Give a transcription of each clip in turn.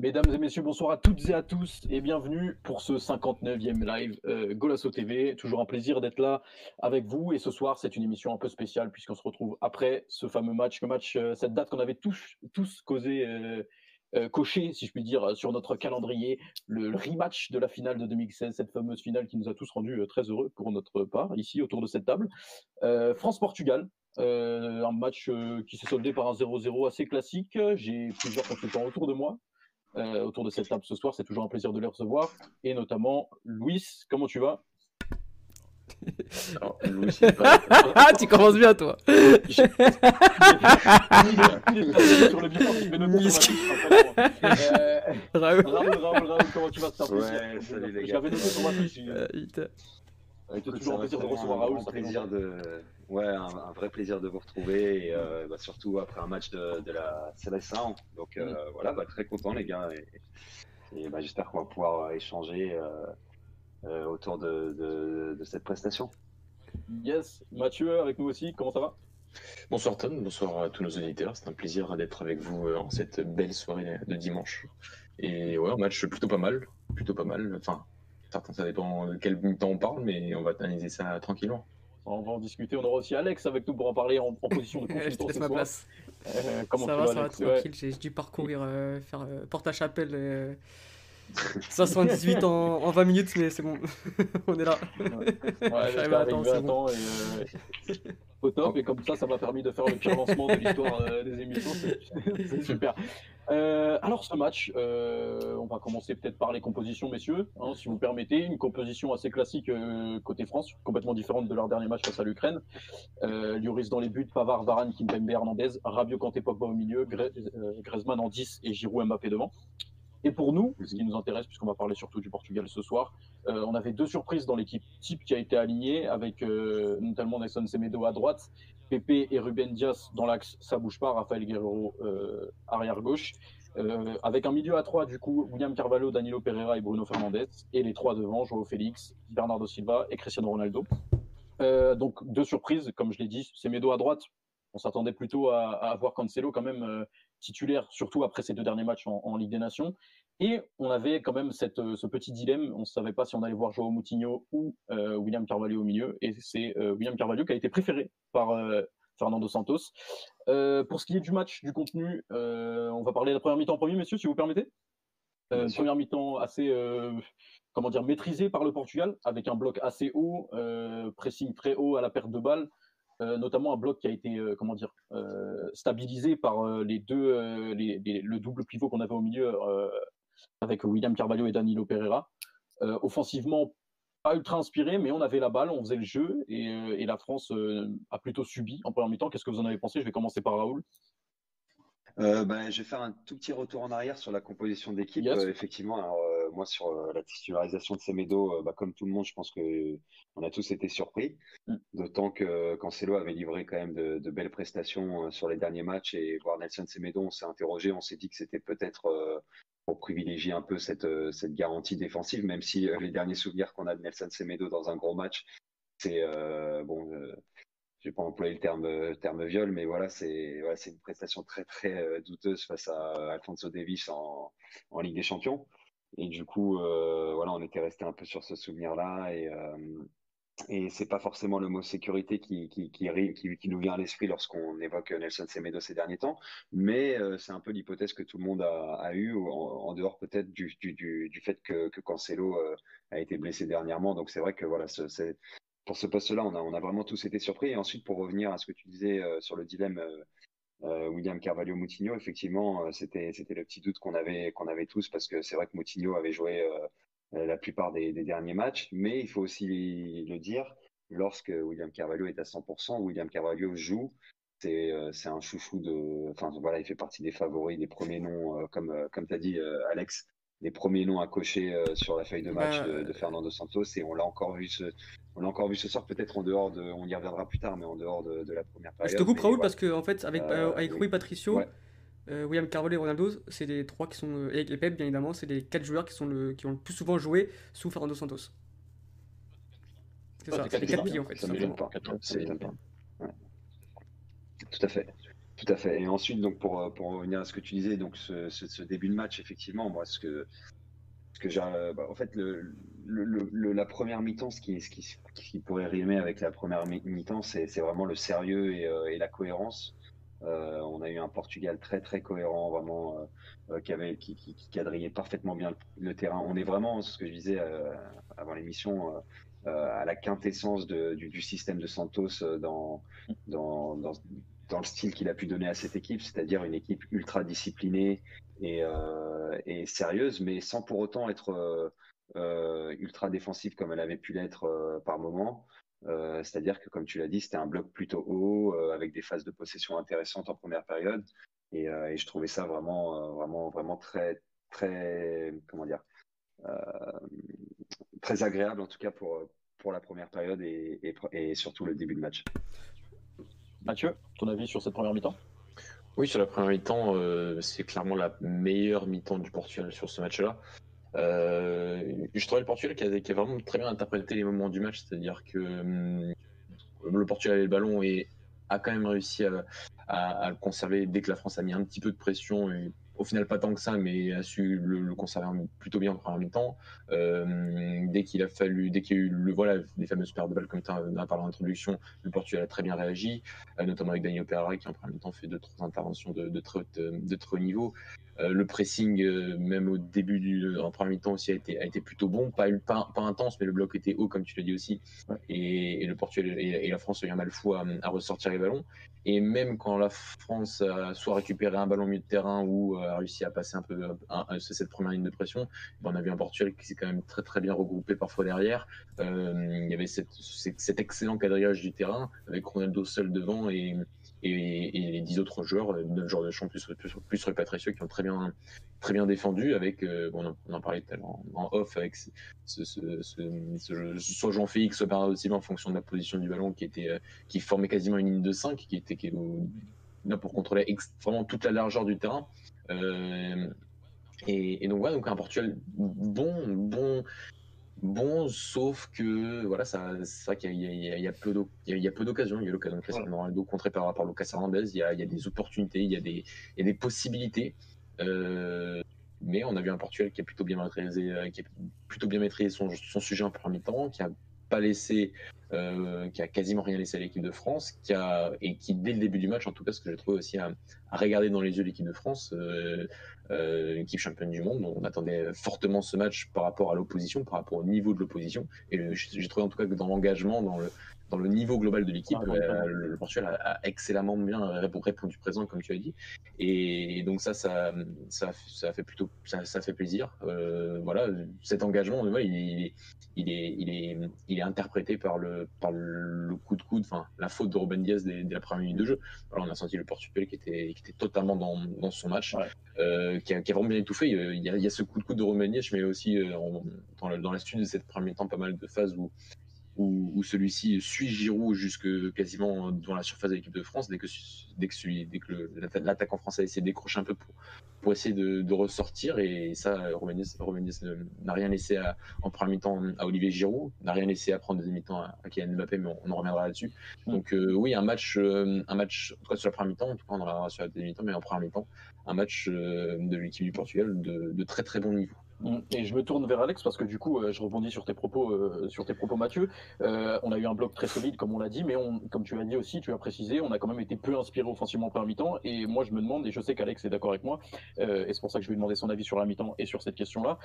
Mesdames et messieurs, bonsoir à toutes et à tous et bienvenue pour ce 59e live euh, Golasso TV. Toujours un plaisir d'être là avec vous et ce soir c'est une émission un peu spéciale puisqu'on se retrouve après ce fameux match, match, euh, cette date qu'on avait tous, tous euh, euh, coché si je puis dire sur notre calendrier, le, rematch de la finale de 2016, cette fameuse finale qui nous a tous rendus très heureux pour notre part ici autour de cette table. France-Portugal, un match qui s'est soldé par un 0-0 assez classique. J'ai plusieurs consultants autour de moi euh, autour de cette table ce soir. C'est toujours un plaisir de les recevoir. Et notamment, Louis, comment tu vas? Alors, Louis, pas- Ah, tu commences bien, toi. Euh, Raoul. Raoul, Raoul, comment tu vas. J'avais noté sur ma fiche. Euh, C'est Écoute, toujours un plaisir de recevoir un Raoul. fait plaisir de, ouais, un, un vrai plaisir de vous retrouver et euh, bah, surtout après un match de, de la CLS1. Donc euh, voilà, bah, très content les gars et, et, bah, j'espère qu'on va pouvoir euh, échanger euh, euh, autour de, de, de cette prestation. Yes, Mathieu avec nous aussi, comment ça va? Bonsoir Tom, bonsoir à tous nos auditeurs. C'est un plaisir d'être avec vous euh, en cette belle soirée de dimanche. Et ouais, un match plutôt pas mal, plutôt pas mal. Enfin, certains, ça dépend de quel temps on parle, mais on va analyser ça tranquillement. On va en discuter. On aura aussi Alex avec nous pour en parler en, en position de Je te laisse ce ma soir. place. Euh, comment ça va, vas, ça va Alex? Ouais. tranquille. J'ai j'ai dû parcourir, euh, faire euh, porte-à-chapelle euh, 78 en, en 20 minutes, mais c'est bon. On est là. Ouais, temps, à c'est bon. temps et euh, au top. Et comme ça, ça m'a permis de faire le pire lancement de l'histoire euh, des émissions. C'est super. Euh, alors, ce match, euh, on va commencer peut-être par les compositions, messieurs, hein, si vous permettez. Une composition assez classique euh, côté France, complètement différente de leur dernier match face à l'Ukraine. Euh, Lloris dans les buts, Pavard, Varane, Kimpembe, Hernandez, Rabiot, Kanté, Pogba au milieu, Griezmann en 10 et Giroud, Mbappé devant. Et pour nous, ce qui nous intéresse, puisqu'on va parler surtout du Portugal ce soir, euh, on avait deux surprises dans l'équipe type qui a été alignée, avec euh, notamment Nelson Semedo à droite, Pepe et Ruben Dias dans l'axe, ça bouge pas, Rafael Guerrero euh, arrière gauche, euh, avec un milieu à trois du coup, William Carvalho, Danilo Pereira et Bruno Fernandes, et les trois devant, Joao Félix, Bernardo Silva et Cristiano Ronaldo. Donc deux surprises, comme je l'ai dit, Semedo à droite, on s'attendait plutôt à, à avoir Cancelo quand même titulaire, surtout après ces deux derniers matchs en, en Ligue des Nations. Et on avait quand même cette, euh, ce petit dilemme. On ne savait pas si on allait voir Joao Moutinho ou euh, William Carvalho au milieu. Et c'est euh, William Carvalho qui a été préféré par euh, Fernando Santos. Pour ce qui est du match, du contenu, on va parler de la première mi-temps en premier, messieurs, si vous permettez. Première mi-temps assez, comment dire, maîtrisée par le Portugal, avec un bloc assez haut, pressing très haut à la perte de balle. Euh, notamment un bloc qui a été euh, comment dire euh, stabilisé par les deux les- les- le double pivot qu'on avait au milieu avec William Carvalho et Danilo Pereira. Offensivement, pas ultra inspiré, mais on avait la balle, on faisait le jeu et, et la France a plutôt subi en première mi-temps. Qu'est-ce que vous en avez pensé? Je vais commencer par Raoul. Euh, bah, je vais faire un tout petit retour en arrière sur la composition d'équipe. Yes. Euh, effectivement, alors, moi sur euh, la titularisation de Semedo, euh, bah, comme tout le monde, je pense que on a tous été surpris. Mm. D'autant que Cancelo avait livré quand même de, de belles prestations euh, sur les derniers matchs et voir Nelson Semedo, on s'est interrogé, on s'est dit que c'était peut-être euh, pour privilégier un peu cette, euh, cette garantie défensive, même si euh, les derniers souvenirs qu'on a de Nelson Semedo dans un gros match, c'est euh, bon. euh, je vais pas employer le terme, euh, terme viol, mais voilà, c'est voilà, c'est une prestation très très euh, douteuse face à Alfonso Davis en, en Ligue des Champions. Et du coup, euh, voilà, on était resté un peu sur ce souvenir-là et euh, et c'est pas forcément le mot sécurité qui nous vient à l'esprit lorsqu'on évoque Nelson Semedo ces derniers temps, mais euh, c'est un peu l'hypothèse que tout le monde a, a eu en, dehors peut-être du, fait que, que Cancelo euh, a été blessé dernièrement. Donc c'est vrai que voilà, pour ce poste-là, on a, vraiment tous été surpris. Et ensuite, pour revenir à ce que tu disais sur le dilemme euh, William Carvalho-Moutinho, effectivement, euh, c'était c'était le petit doute qu'on avait qu'on avait tous parce que c'est vrai que Moutinho avait joué euh, la plupart des, des derniers matchs, mais il faut aussi le dire, lorsque William Carvalho est à 100%, William Carvalho joue. C'est c'est un chouchou de. Enfin voilà, il fait partie des favoris, des premiers noms, comme comme t'as dit Alex, des premiers noms à cocher euh, sur la feuille de match Bah, de, de Fernando Santos. Et on l'a encore vu ce, on l'a encore vu ce soir, peut-être en dehors de, on y reviendra plus tard, mais en dehors de, de la première période. Je te coupe, Raoul, parce que en fait, avec, Euh, euh, avec oui. Rui Patricio, Ouais. euh, William Carvalho et Ronaldo, c'est les trois qui sont. euh, et et Pep, bien évidemment, c'est les quatre joueurs qui, sont le, qui ont le plus souvent joué sous Fernando Santos. C'est Ouais, ça, c'est les quatre piliers en fait. Ça pas. Pas. Ouais. Tout à fait. Tout à fait. Et ensuite, donc pour, euh, pour revenir à ce que tu disais, donc ce, ce- début de match, effectivement, moi, ce que, ce que j'ai, euh, bah, en fait, le, le- la première mi-temps, ce qui, ce qui, qui pourrait rimer avec la première mi- mi-temps, c'est, vraiment le sérieux et, euh, et la cohérence. On a eu un Portugal très très cohérent, vraiment, qui avait, qui, qui, qui quadrillait parfaitement bien le, terrain. On est vraiment, ce que je disais avant l'émission, à la quintessence de- du, système de Santos dans, dans, dans le style qu'il a pu donner à cette équipe, c'est-à-dire une équipe ultra disciplinée et, euh, sérieuse, mais sans pour autant être euh, euh, ultra défensive comme elle avait pu l'être par moment. C'est-à-dire que, comme tu l'as dit, c'était un bloc plutôt haut, avec des phases de possession intéressantes en première période. Et, je trouvais ça vraiment, vraiment, vraiment très, très, comment dire, très agréable en tout cas pour, pour la première période et, et surtout le début de match. Mathieu, ton avis sur cette première mi-temps? Oui, sur la première mi-temps, euh, c'est clairement la meilleure mi-temps du Portugal sur ce match-là. Euh, je trouvais le Portugal qui a, vraiment très bien interprété les moments du match, c'est-à-dire que hum, le Portugal avait le ballon et a quand même réussi à, à- à le conserver dès que la France a mis un petit peu de pression. Et au final, pas tant que ça, mais a su le, le conserver plutôt bien en première mi-temps. Euh, dès qu'il a fallu, dès qu'il y a eu le, voilà, les fameuses paires de balles comme tu as parlé en introduction, le Portugal a très bien réagi, euh, notamment avec Daniel Pereira qui en première mi-temps fait deux trois interventions de, de très, haute- de très haut niveau. Euh, le pressing, euh, même au début du en première mi-temps aussi, a été, a été plutôt bon. Pas, pas, pas intense, mais le bloc était haut, comme tu l'as dit aussi. Et, et le Portugal et, et la France ont eu un mal fou à, à ressortir les ballons. Et même quand la France a soit récupéré un ballon au milieu de terrain ou euh, a réussi à passer un peu un- cette première ligne de pression, ben, on a vu un Portugal qui s'est quand même très très bien regroupé parfois derrière. Euh, il y avait cette- cet excellent quadrillage du terrain avec Ronaldo seul devant et, et, les dix autres joueurs, euh, neuf joueurs de champ plus, plus, plus qui ont très bien, très bien défendu avec, euh, bon, on en parlait tout à l'heure en, off, avec ce, ce, ce, soit Jean-Félix, soit Silva en fonction de la position du ballon qui était, euh, qui formait quasiment une ligne de 5, qui était qui là pour contrôler vraiment toute la largeur du terrain. Euh, et, et donc voilà, donc un Portugal bon, bon, bon, sauf que voilà, ça, c'est vrai qu'il y y y a peu d'oc- il y a- il y a peu d'occasions. Il y a l'occasion de Cristiano Ronaldo contré par, par Lucas Hernandez. Il y a, il y a des opportunités, il y a des, il des possibilités. Euh, mais on a vu un Portugal qui a plutôt bien maîtrisé, euh, qui a plutôt bien maîtrisé son, son sujet en premier mi-temps, qui a pas laissé, euh, qui a quasiment rien laissé à l'équipe de France, qui a et qui dès le début du match, en tout cas, ce que j'ai trouvé aussi à, regarder dans les yeux de l'équipe de France, euh, euh, l'équipe championne du monde. On attendait fortement ce match par rapport à l'opposition, par rapport au niveau de l'opposition. Et j'ai trouvé en tout cas que dans l'engagement, dans le dans le niveau global de l'équipe, Ah, euh, le, le Portugal a, a excellemment bien rép- répondu présent, comme tu as dit. Et, donc ça, ça, ça, ça fait plutôt, ça, ça fait plaisir. Euh, voilà, cet engagement, ouais, il, est, il est, il est, il est interprété par le, par le coup de coude, enfin la faute de Ruben Diaz dès, dès la première minute de jeu. Alors on a senti le Portugal qui était, qui était totalement dans, dans son match, Ouais. euh, qui, a, qui a vraiment bien étouffé. Il y a, il y a ce coup de coude de Ruben Diaz, mais aussi dans, le- dans la suite de cette première temps, pas mal de phases où où, où celui-ci suit Giroud jusque quasiment devant la surface de l'équipe de France dès que dès que celui dès que l'attaquant français essaie de décrocher un peu pour pour essayer de, de ressortir et ça Romanis n'a rien laissé à- en première mi-temps à Olivier Giroud n'a rien laissé à prendre deuxième mi-temps à, à Kylian Mbappé mais on, on en reviendra là-dessus Mm. donc euh, oui un match euh, un match en tout cas sur la première mi-temps en tout cas on en reviendra sur la deuxième mi-temps mais en première mi-temps un match euh, de l'équipe du Portugal de, de très très bon niveau. Et je me tourne vers Alex parce que du coup, euh, je rebondis sur tes propos, euh, sur tes propos, Mathieu. Euh, on a eu un bloc très solide, comme on l'a dit, mais on, comme tu l'as dit aussi, tu as précisé, on a quand même été peu inspiré offensivement en première mi-temps. Et moi, je me demande, et je sais qu'Alex est d'accord avec moi, euh, et c'est pour ça que je vais demander son avis sur la mi-temps et sur cette question-là.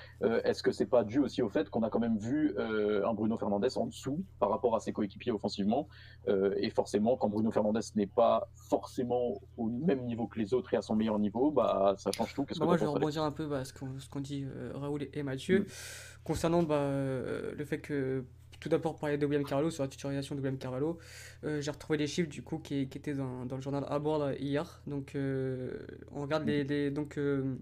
Est-ce que c'est pas dû aussi au fait qu'on a quand même vu un Bruno Fernandez en dessous par rapport à ses coéquipiers offensivement, et forcément, quand Bruno Fernandez n'est pas forcément au même niveau que les autres et à son meilleur niveau, bah ça change tout. Qu'est-ce Bah, que moi, je vais rebondir un peu bah, ce qu'ont ce qu'ont dit euh, Raoul et Mathieu concernant bah, euh, le fait que tout d'abord parler de William Carvalho sur la titularisation de William Carvalho. Euh, j'ai retrouvé les chiffres du coup qui, qui étaient dans, dans le journal à bord hier. Donc euh, on regarde les, les- donc euh,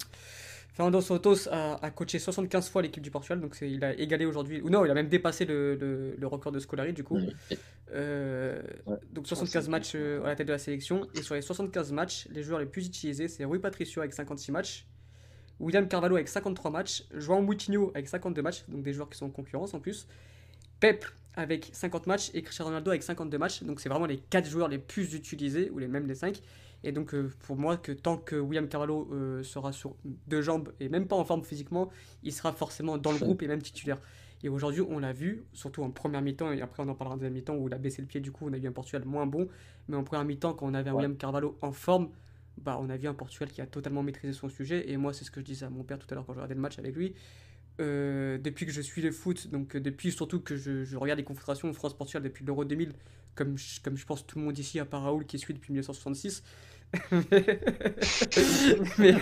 Fernando Santos a, a coaché 75 fois l'équipe du Portugal, donc il a égalé aujourd'hui, ou non, il a même dépassé le, le- le record de Scolari du coup. Ouais. donc 75 matchs à la tête de la sélection. Et sur les 75 matchs, les joueurs les plus utilisés, c'est Rui Patricio avec 56 matchs, William Carvalho avec 53 matchs, João Moutinho avec 52 matchs, donc des joueurs qui sont en concurrence en plus, Pep avec 50 matchs et Cristiano Ronaldo avec 52 matchs. Donc c'est vraiment les 4 joueurs les plus utilisés, ou les mêmes les 5. Et donc euh, pour moi, que tant que William Carvalho euh, sera sur deux jambes et même pas en forme physiquement, il sera forcément dans le groupe et même titulaire. Et aujourd'hui, on l'a vu, surtout en première mi-temps, et après on en parlera en deuxième mi-temps où il a baissé le pied, du coup on a vu un Portugal moins bon. Mais en première mi-temps, quand on avait un William Carvalho en forme, bah, on a vu un Portugal qui a totalement maîtrisé son sujet. Et moi, c'est ce que je disais à mon père tout à l'heure quand je regardais le match avec lui. Euh, depuis que je suis le foot, donc depuis surtout que je, je regarde les confrontations France-Portugal depuis l'Euro 2000, comme je, comme je pense tout le monde ici, à part Raoul qui suit depuis 1966, mais,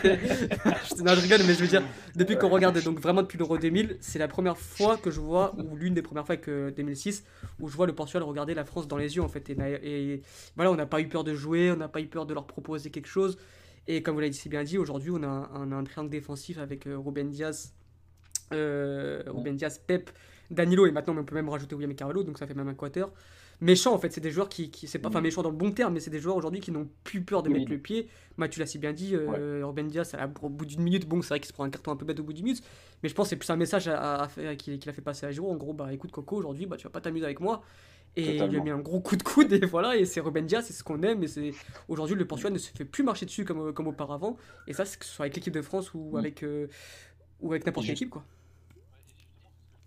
je rigole, mais je veux dire, depuis qu'on regarde, donc vraiment depuis l'Euro 2000, c'est la première fois que je vois, ou l'une des premières fois que 2006, où je vois le Portugal regarder la France dans les yeux en fait. Et, voilà, on n'a pas eu peur de jouer, on n'a pas eu peur de leur proposer quelque chose. Et comme vous l'avez si bien dit, aujourd'hui, on a un, un, triangle défensif avec euh, Ruben Diaz, euh, Ruben Diaz, Pep, Danilo, et maintenant on peut même rajouter William Carvalho, donc ça fait même un quater méchants en fait. C'est des joueurs qui, qui c'est pas, enfin mm. méchants dans le bon terme, mais c'est des joueurs aujourd'hui qui n'ont plus peur de mettre le pied. Mathieu l'a si bien dit, euh, Diaz, au bout d'une minute, bon, c'est vrai qu'il se prend un carton un peu bête au bout d'une minute, mais je pense que c'est plus un message à, qu'il a fait passer à Giroud. En gros, bah écoute Coco, aujourd'hui, bah tu vas pas t'amuser avec moi. Et il lui a mis un gros coup de coude et voilà, et c'est Ruben Diaz, c'est ce qu'on aime. Et c'est aujourd'hui le Portugal ne se fait plus marcher dessus comme, comme auparavant. Et ça, c'est que ce soit avec l'équipe de France ou mm. avec euh, ou avec n'importe quelle équipe quoi.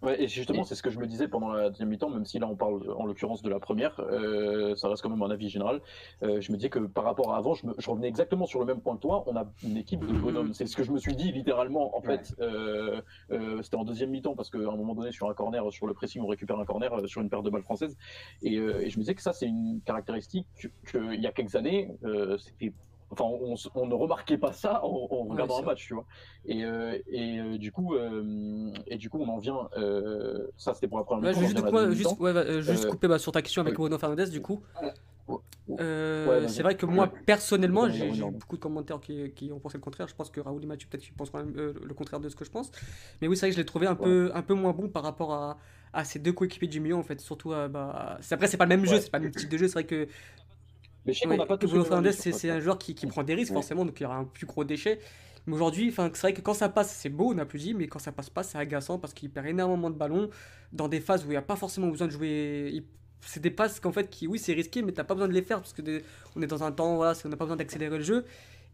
Ouais, et justement, c'est ce que je me disais pendant la deuxième mi-temps, même si là on parle en l'occurrence de la première, euh, ça reste quand même un avis général. Euh, je me disais que par rapport à avant, je, je, revenais exactement sur le même point que toi. On a une équipe de bonhommes. C'est ce que je me suis dit littéralement. En fait, euh, euh, c'était en deuxième mi-temps parce qu'à un moment donné, sur un corner, sur le pressing, on récupère un corner euh, sur une paire de balles françaises. Et, et, je me disais que ça, c'est une caractéristique qu'il y a quelques années, c'était Enfin, on, ne remarquait pas ça en, regardant un match, tu vois. Et, euh, et euh, du coup, euh, et du coup, on en vient. ça, c'était pour la première Juste, ouais, juste couper bah, sur ta question avec Bruno Fernandez, du coup. c'est vrai que moi, personnellement, j'ai beaucoup de commentaires qui, qui, ont pensé le contraire. Je pense que Raoul et Mathieu, peut-être, pensent quand même le contraire de ce que je pense. Mais oui, c'est vrai que je l'ai trouvé un, peu, un peu moins bon par rapport à, à ces deux coéquipiers du milieu, en fait. Surtout, bah, après, c'est pas le même jeu, c'est pas le même type de jeu. C'est vrai que mais je sais qu'on n'a pas Bruno Fernandez, c'est un joueur qui, qui prend des risques, forcément, donc il y aura un plus gros déchet. Mais aujourd'hui, c'est vrai que quand ça passe, c'est beau, on n'a plus dit, mais quand ça passe pas, c'est agaçant parce qu'il perd énormément de ballons dans des phases où il n'y a pas forcément besoin de jouer. C'est des passes qu'en fait, qui, oui, c'est risqué, mais tu n'as pas besoin de les faire parce que on est dans un temps, voilà, on n'a pas besoin d'accélérer le jeu.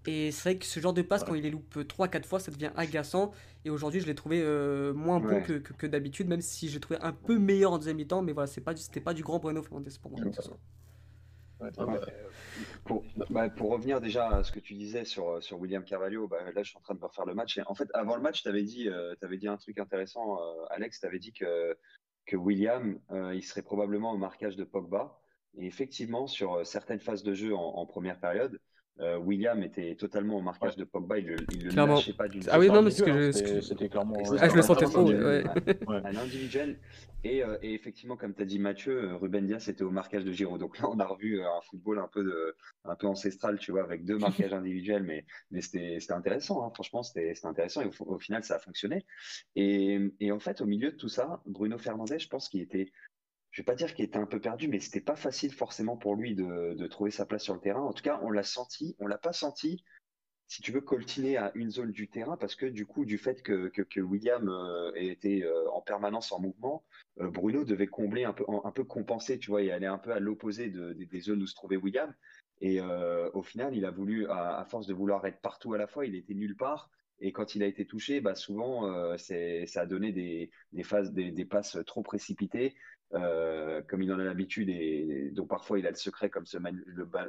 Et c'est vrai que ce genre de passe, quand il les loupe 3-4 fois, ça devient agaçant. Et aujourd'hui, je l'ai trouvé euh, moins bon que, que, d'habitude, même si j'ai trouvé un peu meilleur en deuxième mi-temps. Mais voilà, c'était pas, pas du grand Bruno Fernandez pour moi. Bah, pour, bah, pour, revenir déjà à ce que tu disais sur, sur William Carvalho, bah, là je suis en train de refaire le match. Et en fait, avant le match, tu avais, dit, euh, avais dit un truc intéressant, euh, Alex. Tu avais dit que, que William, euh, il serait probablement au marquage de Pogba. Et effectivement, sur certaines phases de jeu en première période, euh, William était totalement au marquage de Pogba, il, ne le lâchait pas d'une Ah oui, non, mais que c'était clairement. Ah, je le sentais trop, ouais. Un individuel. Et, euh, et, effectivement, comme tu as dit Mathieu, euh, Ruben Diaz était au marquage de Giroud. Donc là, on a revu un football un peu, de, un peu ancestral, tu vois, avec deux marquages individuels, mais, mais c'était intéressant, hein. franchement, c'était intéressant. Et au, au, final, ça a fonctionné. Et, et en fait, au milieu de tout ça, Bruno Fernandez, je pense qu'il était je vais pas dire qu'il était un peu perdu, mais c'était pas facile forcément pour lui de, trouver sa place sur le terrain. En tout cas, on l'a senti, on l'a pas senti, si tu veux, coltiner à une zone du terrain, parce que du coup, du fait que, William euh, était euh, en permanence en mouvement, euh, Bruno devait combler un peu, un peu compenser, tu vois, et aller un peu à l'opposé des zones où se trouvait William. Et au final, il a voulu, à, force de vouloir être partout à la fois, il était nulle part. Et quand il a été touché, bah souvent, ça a donné des, phases, des, passes trop précipitées. Euh, comme il en a l'habitude et, donc parfois il a le secret comme ce,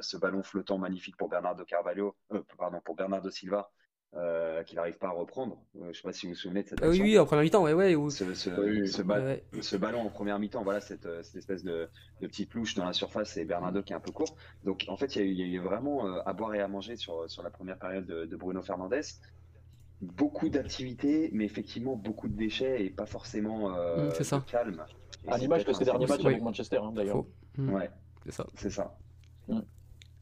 ce ballon flottant magnifique pour Bernardo Carvalho, euh, pardon pour Bernardo Silva. Euh, qu'il n'arrive pas à reprendre. je ne sais pas si vous vous souvenez de cette Oui, oui, en première mi-temps, ouais, ouais. Ce, ce, ballon en première mi-temps, voilà, cette, cette espèce de, de, petite louche dans la surface et Bernardo qui est un peu court. Donc, en fait, il y, a eu vraiment à boire et à manger sur, sur la première période de, de Bruno Fernandez beaucoup d'activités, mais effectivement beaucoup de déchets et pas forcément mm, ça. calme. À l'image de ces derniers matchs avec Manchester, hein, d'ailleurs. Ouais, c'est ça. C'est ça.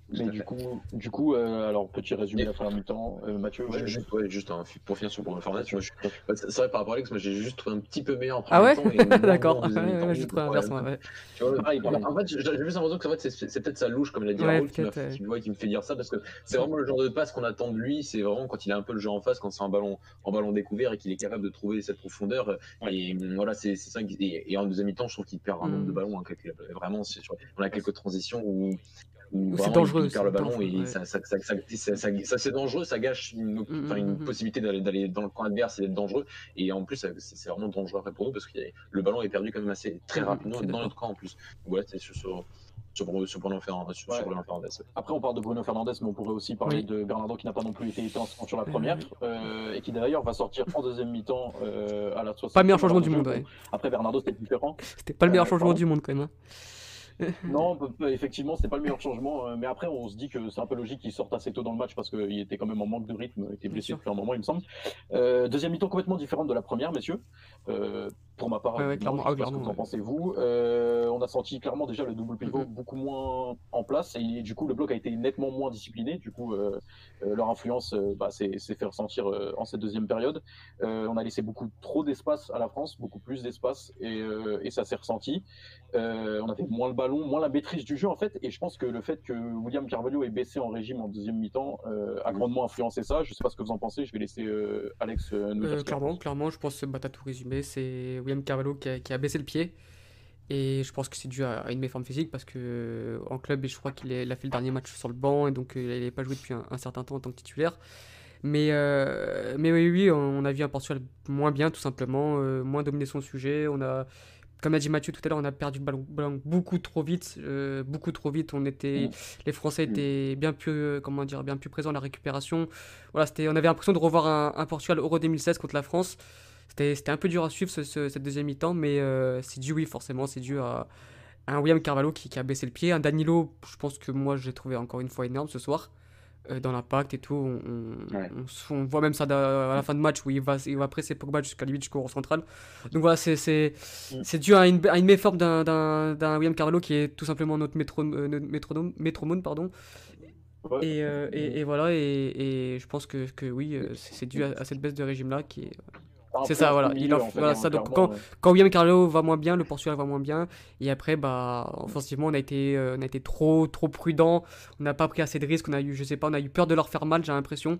Mais du coup, du coup euh, alors petit résumé la première mi-temps, euh, Mathieu. Ouais, juste, ouais, juste un, pour finir sur Bruno Fernandes, moi, je, bah, c'est vrai par rapport à Alex, moi j'ai juste trouvé un petit peu meilleur en Ah ouais? D'accord. Ouais. Tu vois, Ah, en fait, j'ai plus l'impression que en fait, c'est c'est peut-être sa louche, comme l'a dit Ouais, Raoul, qui, me voit, qui me fait dire ça, parce que c'est vraiment le genre de passe qu'on attend de lui. C'est vraiment quand il a un peu le jeu en face, quand c'est un ballon en ballon découvert et qu'il est capable de trouver cette profondeur. Et hum, voilà, c'est c'est ça. Et, et en deuxième mi-temps, je trouve qu'il perd un nombre de Mm. ballons. hein, vraiment, on a quelques transitions où. Où c'est vraiment, dangereux, Il perd le ballon et ouais. ça, ça, ça, ça, ça- ça- ça- c'est dangereux, ça gâche une, Mm, une mm, mm. possibilité d'aller dans le camp adverse et d'être dangereux. Et en plus, ça- c'est vraiment dangereux après pour nous parce que le ballon est perdu quand même assez très rapidement dans notre camp en plus. Voilà, c'est sur, sur, Bruno Fernandes. Sur, Ouais. sur Bruno Fernandes, ouais. Après, on parle de Bruno Fernandes, mais on pourrait aussi parler Oui. de Bernardo qui n'a pas non plus été éteint sur la Oui, première euh, et qui d'ailleurs va sortir en deuxième mi-temps euh, à la 60 Pas le meilleur changement du monde, ouais. Après, Bernardo, c'était différent. C'était pas le meilleur Euh, changement pardon. du monde quand même. hein. Non, effectivement, c'était pas le meilleur changement. euh, Mais après, on se dit que c'est un peu logique qu'il sorte assez tôt dans le match parce qu'il était quand même en manque de rythme, il était blessé depuis un moment, il me semble. Euh, deuxième mi-temps complètement différente de la première, messieurs. Euh, pour ma part, Ouais, ouais, évidemment, clairement. je sais pas ce que vous clairement, en pensez vous. Euh, on a senti clairement déjà le double pivot Mhm. beaucoup moins en place et du coup le bloc a été nettement moins discipliné. Du coup, euh, euh, leur influence euh, bah, s'est fait ressentir en cette deuxième période. On a laissé beaucoup trop d'espace à la France, beaucoup plus d'espace et, et ça s'est ressenti. On avait moins le ballon, moins la maîtrise du jeu en fait. Et je pense que le fait que William Carvalho ait baissé en régime en deuxième mi-temps a Mhm. grandement influencé ça. Je sais pas ce que vous en pensez. Je vais laisser Alex nous clairement, clairement, je pense que bah, t'as tout résumé. C'est William Carvalho qui a, qui a baissé le pied. Et je pense que c'est dû à, à une méforme physique parce que euh, en club, je crois qu'il a fait le dernier match sur le banc et donc euh, il n'avait pas joué depuis un, un certain temps en tant que titulaire. Mais, euh, mais oui, oui, on a vu un Portugal moins bien, tout simplement, euh, moins dominer son sujet. On a, comme a dit Mathieu tout à l'heure, on a perdu le ballon, ballon beaucoup trop vite, euh, beaucoup trop vite. On était, Mm. les Français Mm. étaient bien plus, comment dire, bien plus présents à la récupération. Voilà, c'était, on avait l'impression de revoir un, un Portugal Euro 2016 contre la France. C'était, un peu dur à suivre ce- ce- cette deuxième mi-temps, mais euh, c'est dû, oui, forcément, c'est dû à, à un William Carvalho qui, qui a baissé le pied. Un Danilo, je pense que moi, j'ai trouvé encore une fois énorme ce soir. euh, dans l'impact et tout, on, on- Ouais. on s- on voit même ça à la fin de match où il va, il va presser Pogba jusqu'à limite jusqu'au central. Donc voilà, c'est, Mm. c'est dû à une, à une méforme d'un, William Carvalho qui est tout simplement notre métro, euh, notre métronome, métromone, pardon. Et, euh, et, et voilà, et, et je pense que, que oui, c'est dû à, à cette baisse de régime-là qui est, c'est ça, voilà. Il en- en fait, voilà, hein, ça, donc, ouais. quand William Carvalho va moins bien, le Portugal va moins bien. Et après, bah, offensivement, on a été, euh, on a été trop, trop prudent. On n'a pas pris assez de risques. On a eu, je sais pas, on a eu peur de leur faire mal, j'ai l'impression.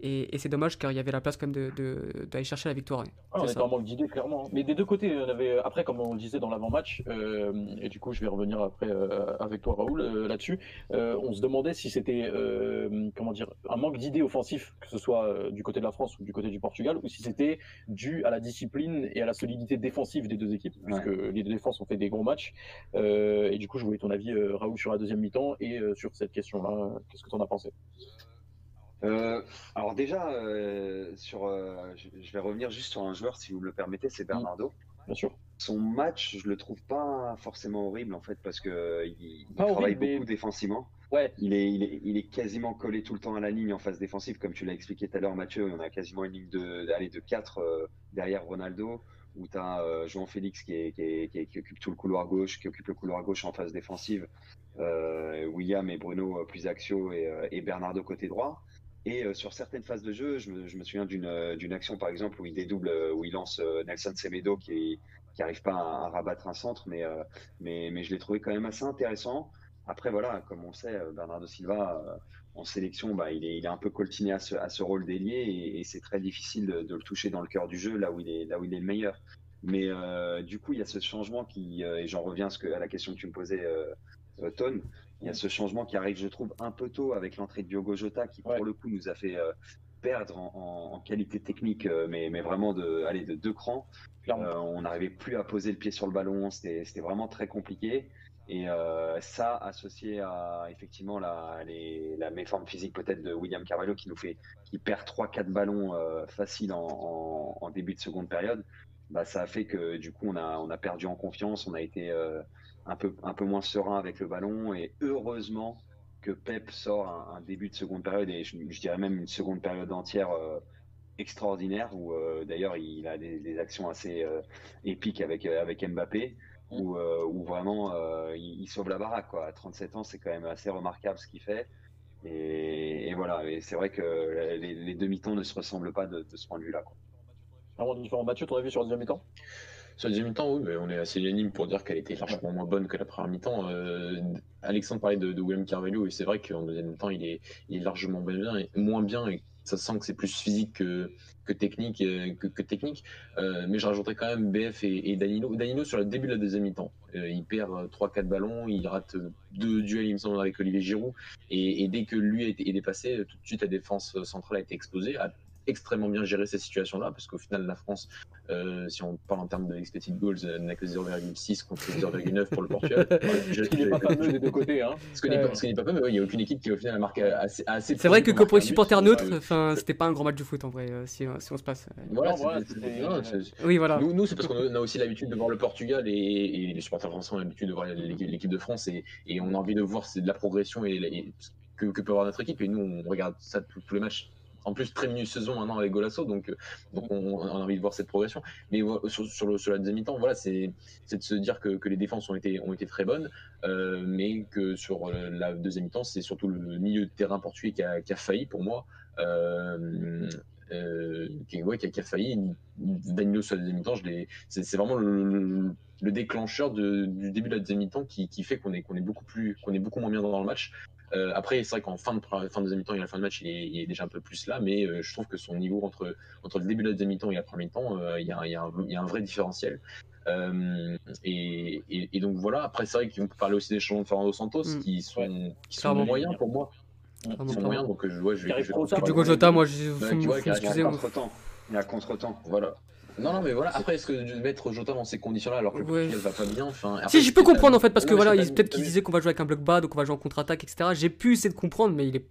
Et, et c'est dommage car il y avait la place quand même de, de- d'aller chercher la victoire. ouais. Ah, on était en manque d'idées, clairement. hein. Mais des deux côtés, on avait, après, comme on le disait dans l'avant-match, euh, et du coup, je vais revenir après euh, avec toi, Raoul, euh, là-dessus, euh, on se demandait si c'était, euh, comment dire, un manque d'idées offensif, que ce soit euh, du côté de la France ou du côté du Portugal, ou si c'était dû à la discipline et à la solidité défensive des deux équipes, puisque les deux défenses ont fait des gros matchs. Euh, et du coup, je voulais ton avis, euh, Raoul, sur la deuxième mi-temps et euh, sur cette question-là. Qu'est-ce que tu en as pensé? Euh, alors déjà, euh, sur, euh, je, je vais revenir juste sur un joueur, si vous me le permettez, c'est Bernardo. Bien sûr. Son match, je le trouve pas forcément horrible en fait, parce que il, travaille horrible, mais- beaucoup défensivement. Ouais, Il est, il, est, il est quasiment collé tout le temps à la ligne en phase défensive, comme tu l'as expliqué tout à l'heure, Mathieu. On a quasiment une ligne de, allez, de 4 derrière Ronaldo, où tu as João Félix qui, est, qui, est- qui occupe tout le couloir gauche, qui occupe le couloir gauche en phase défensive, William et Bruno plus axiaux et, et Bernardo côté droit. Et euh, sur certaines phases de jeu, je me, souviens d'une euh, d'une action par exemple où il dédouble, euh, où il lance Nelson Semedo qui qui arrive pas à, rabattre un centre, mais, mais, mais je l'ai trouvé quand même assez intéressant. Après, voilà, comme on sait, Bernardo Silva, en sélection, bah, il, est, il est un peu coltiné à ce, à ce rôle d'ailier et, c'est très difficile de, le toucher dans le cœur du jeu, là où il est, là où il est le meilleur. Mais du coup, il y a ce changement qui, et j'en reviens à, la question que tu me posais, euh, il y a ce changement qui arrive, je trouve, un peu tôt avec l'entrée de Diogo Jota, qui Ouais. pour le coup nous a fait euh, perdre en, qualité technique, euh, mais, mais vraiment de, de deux crans. Euh, on n'arrivait plus à poser le pied sur le ballon, c'était vraiment très compliqué. Et euh, ça, associé à effectivement la, les- la méforme physique peut-être de William Carvalho qui nous fait, qui perd 3-4 ballons euh, faciles en, en- en début de seconde période, bah, ça a fait que du coup on a, on a perdu en confiance, on a été un, peu, un peu moins serein avec le ballon. Et heureusement que Pep sort un, un début de seconde période et je, je dirais même une seconde période entière euh, extraordinaire où euh, d'ailleurs il a des, des actions assez euh, épiques avec, avec Mbappé. où, où vraiment il, il sauve la baraque. Quoi. À 37 ans, c'est quand même assez remarquable ce qu'il fait. Et, et voilà, et c'est vrai que les, les demi-temps ne se ressemblent pas de, de ce point de vue-là. quoi. Vraiment différent. Mathieu, ton avis sur la deuxième mi-temps Sur la deuxième mi-temps, oui, mais on est assez unanime pour dire qu'elle était largement moins bonne que la première mi-temps. Euh, Alexandre parlait de, William Carvalho, et c'est vrai qu'en deuxième mi-temps, il est, est largement moins bien, et, ça se sent que c'est plus physique que, que technique. euh, Que, que technique. Euh, mais je rajouterais quand même BF et, Danilo. Danilo, sur le début de la deuxième mi-temps, euh, il perd 3-4 ballons, il rate euh, deux duels, il me semble, avec Olivier Giroud, et, dès que lui été- est dépassé, tout de suite la défense centrale a été explosée, a extrêmement bien géré cette situation-là, parce qu'au final, la France, euh, si on parle en termes de expected goals, euh, n'a que 0,6 contre 0,9 pour le Portugal. Je- Ce qui n'est pas fameux des deux côtés. Hein. Ce qui n'est pas, pas fameux, il n'y a aucune équipe qui au final a marqué assez, assez C'est vrai que pour que pour les supporters neutres, Euh, enfin, c'était pas un grand match de foot en vrai, euh, si, si on se passe. euh. Voilà, non, Oui, voilà. Nous, nous, c'est parce qu'on a aussi l'habitude de voir le Portugal et, et les supporters français ont l'habitude de voir l'équipe de France et, et on a envie de voir c'est de la progression et, et que, que peut avoir notre équipe. Et nous, on regarde ça tous tous les matchs. En plus, très minutieusement maintenant avec Golasso, donc, euh, on, a envie de voir cette progression. Mais sur, la deuxième mi-temps, voilà, c'est de se dire que, les défenses ont été, ont été très bonnes, euh, mais que sur euh, la deuxième mi-temps, c'est surtout le milieu de terrain portugais qui a, failli pour moi. Euh, qui, ouais, qui, a, qui a failli. Danilo sur la deuxième mi-temps, c'est vraiment le, le- le déclencheur de- du début de la deuxième mi-temps qui, qui fait qu'on est, qu'on est beaucoup plus, qu'on est beaucoup moins bien dans, le match. Euh, après, c'est vrai qu'en fin de, fin de deuxième mi-temps et la fin de match, il est, il est déjà un peu plus là, mais euh, je trouve que son niveau entre, entre le début de la deuxième mi-temps et la première mi-temps, euh, il y, a, il un- il y a un vrai différentiel. Euh, et, et- et donc voilà, après c'est vrai qu'on peut parler aussi des changements de Fernando Santos Mm. qui sont, qui sont moyens pour moi. Qui sont moyens, donc je, ouais, je je. Du Jota, moi, je Ouais, vois, Il y a m'excuser. un moi. contre-temps. Il y a un contre-temps. Voilà. Non, non, mais voilà. Après, est-ce que de mettre Jota dans ces conditions-là alors que le Ouais. Portugal va pas bien enfin, après, Si, je peux comprendre en fait, parce que Non, voilà, peut-être qu'ils t'as vu- disaient qu'on va jouer avec un bloc bas, donc on va jouer en contre-attaque, etc. J'ai pu essayer de comprendre, mais il est.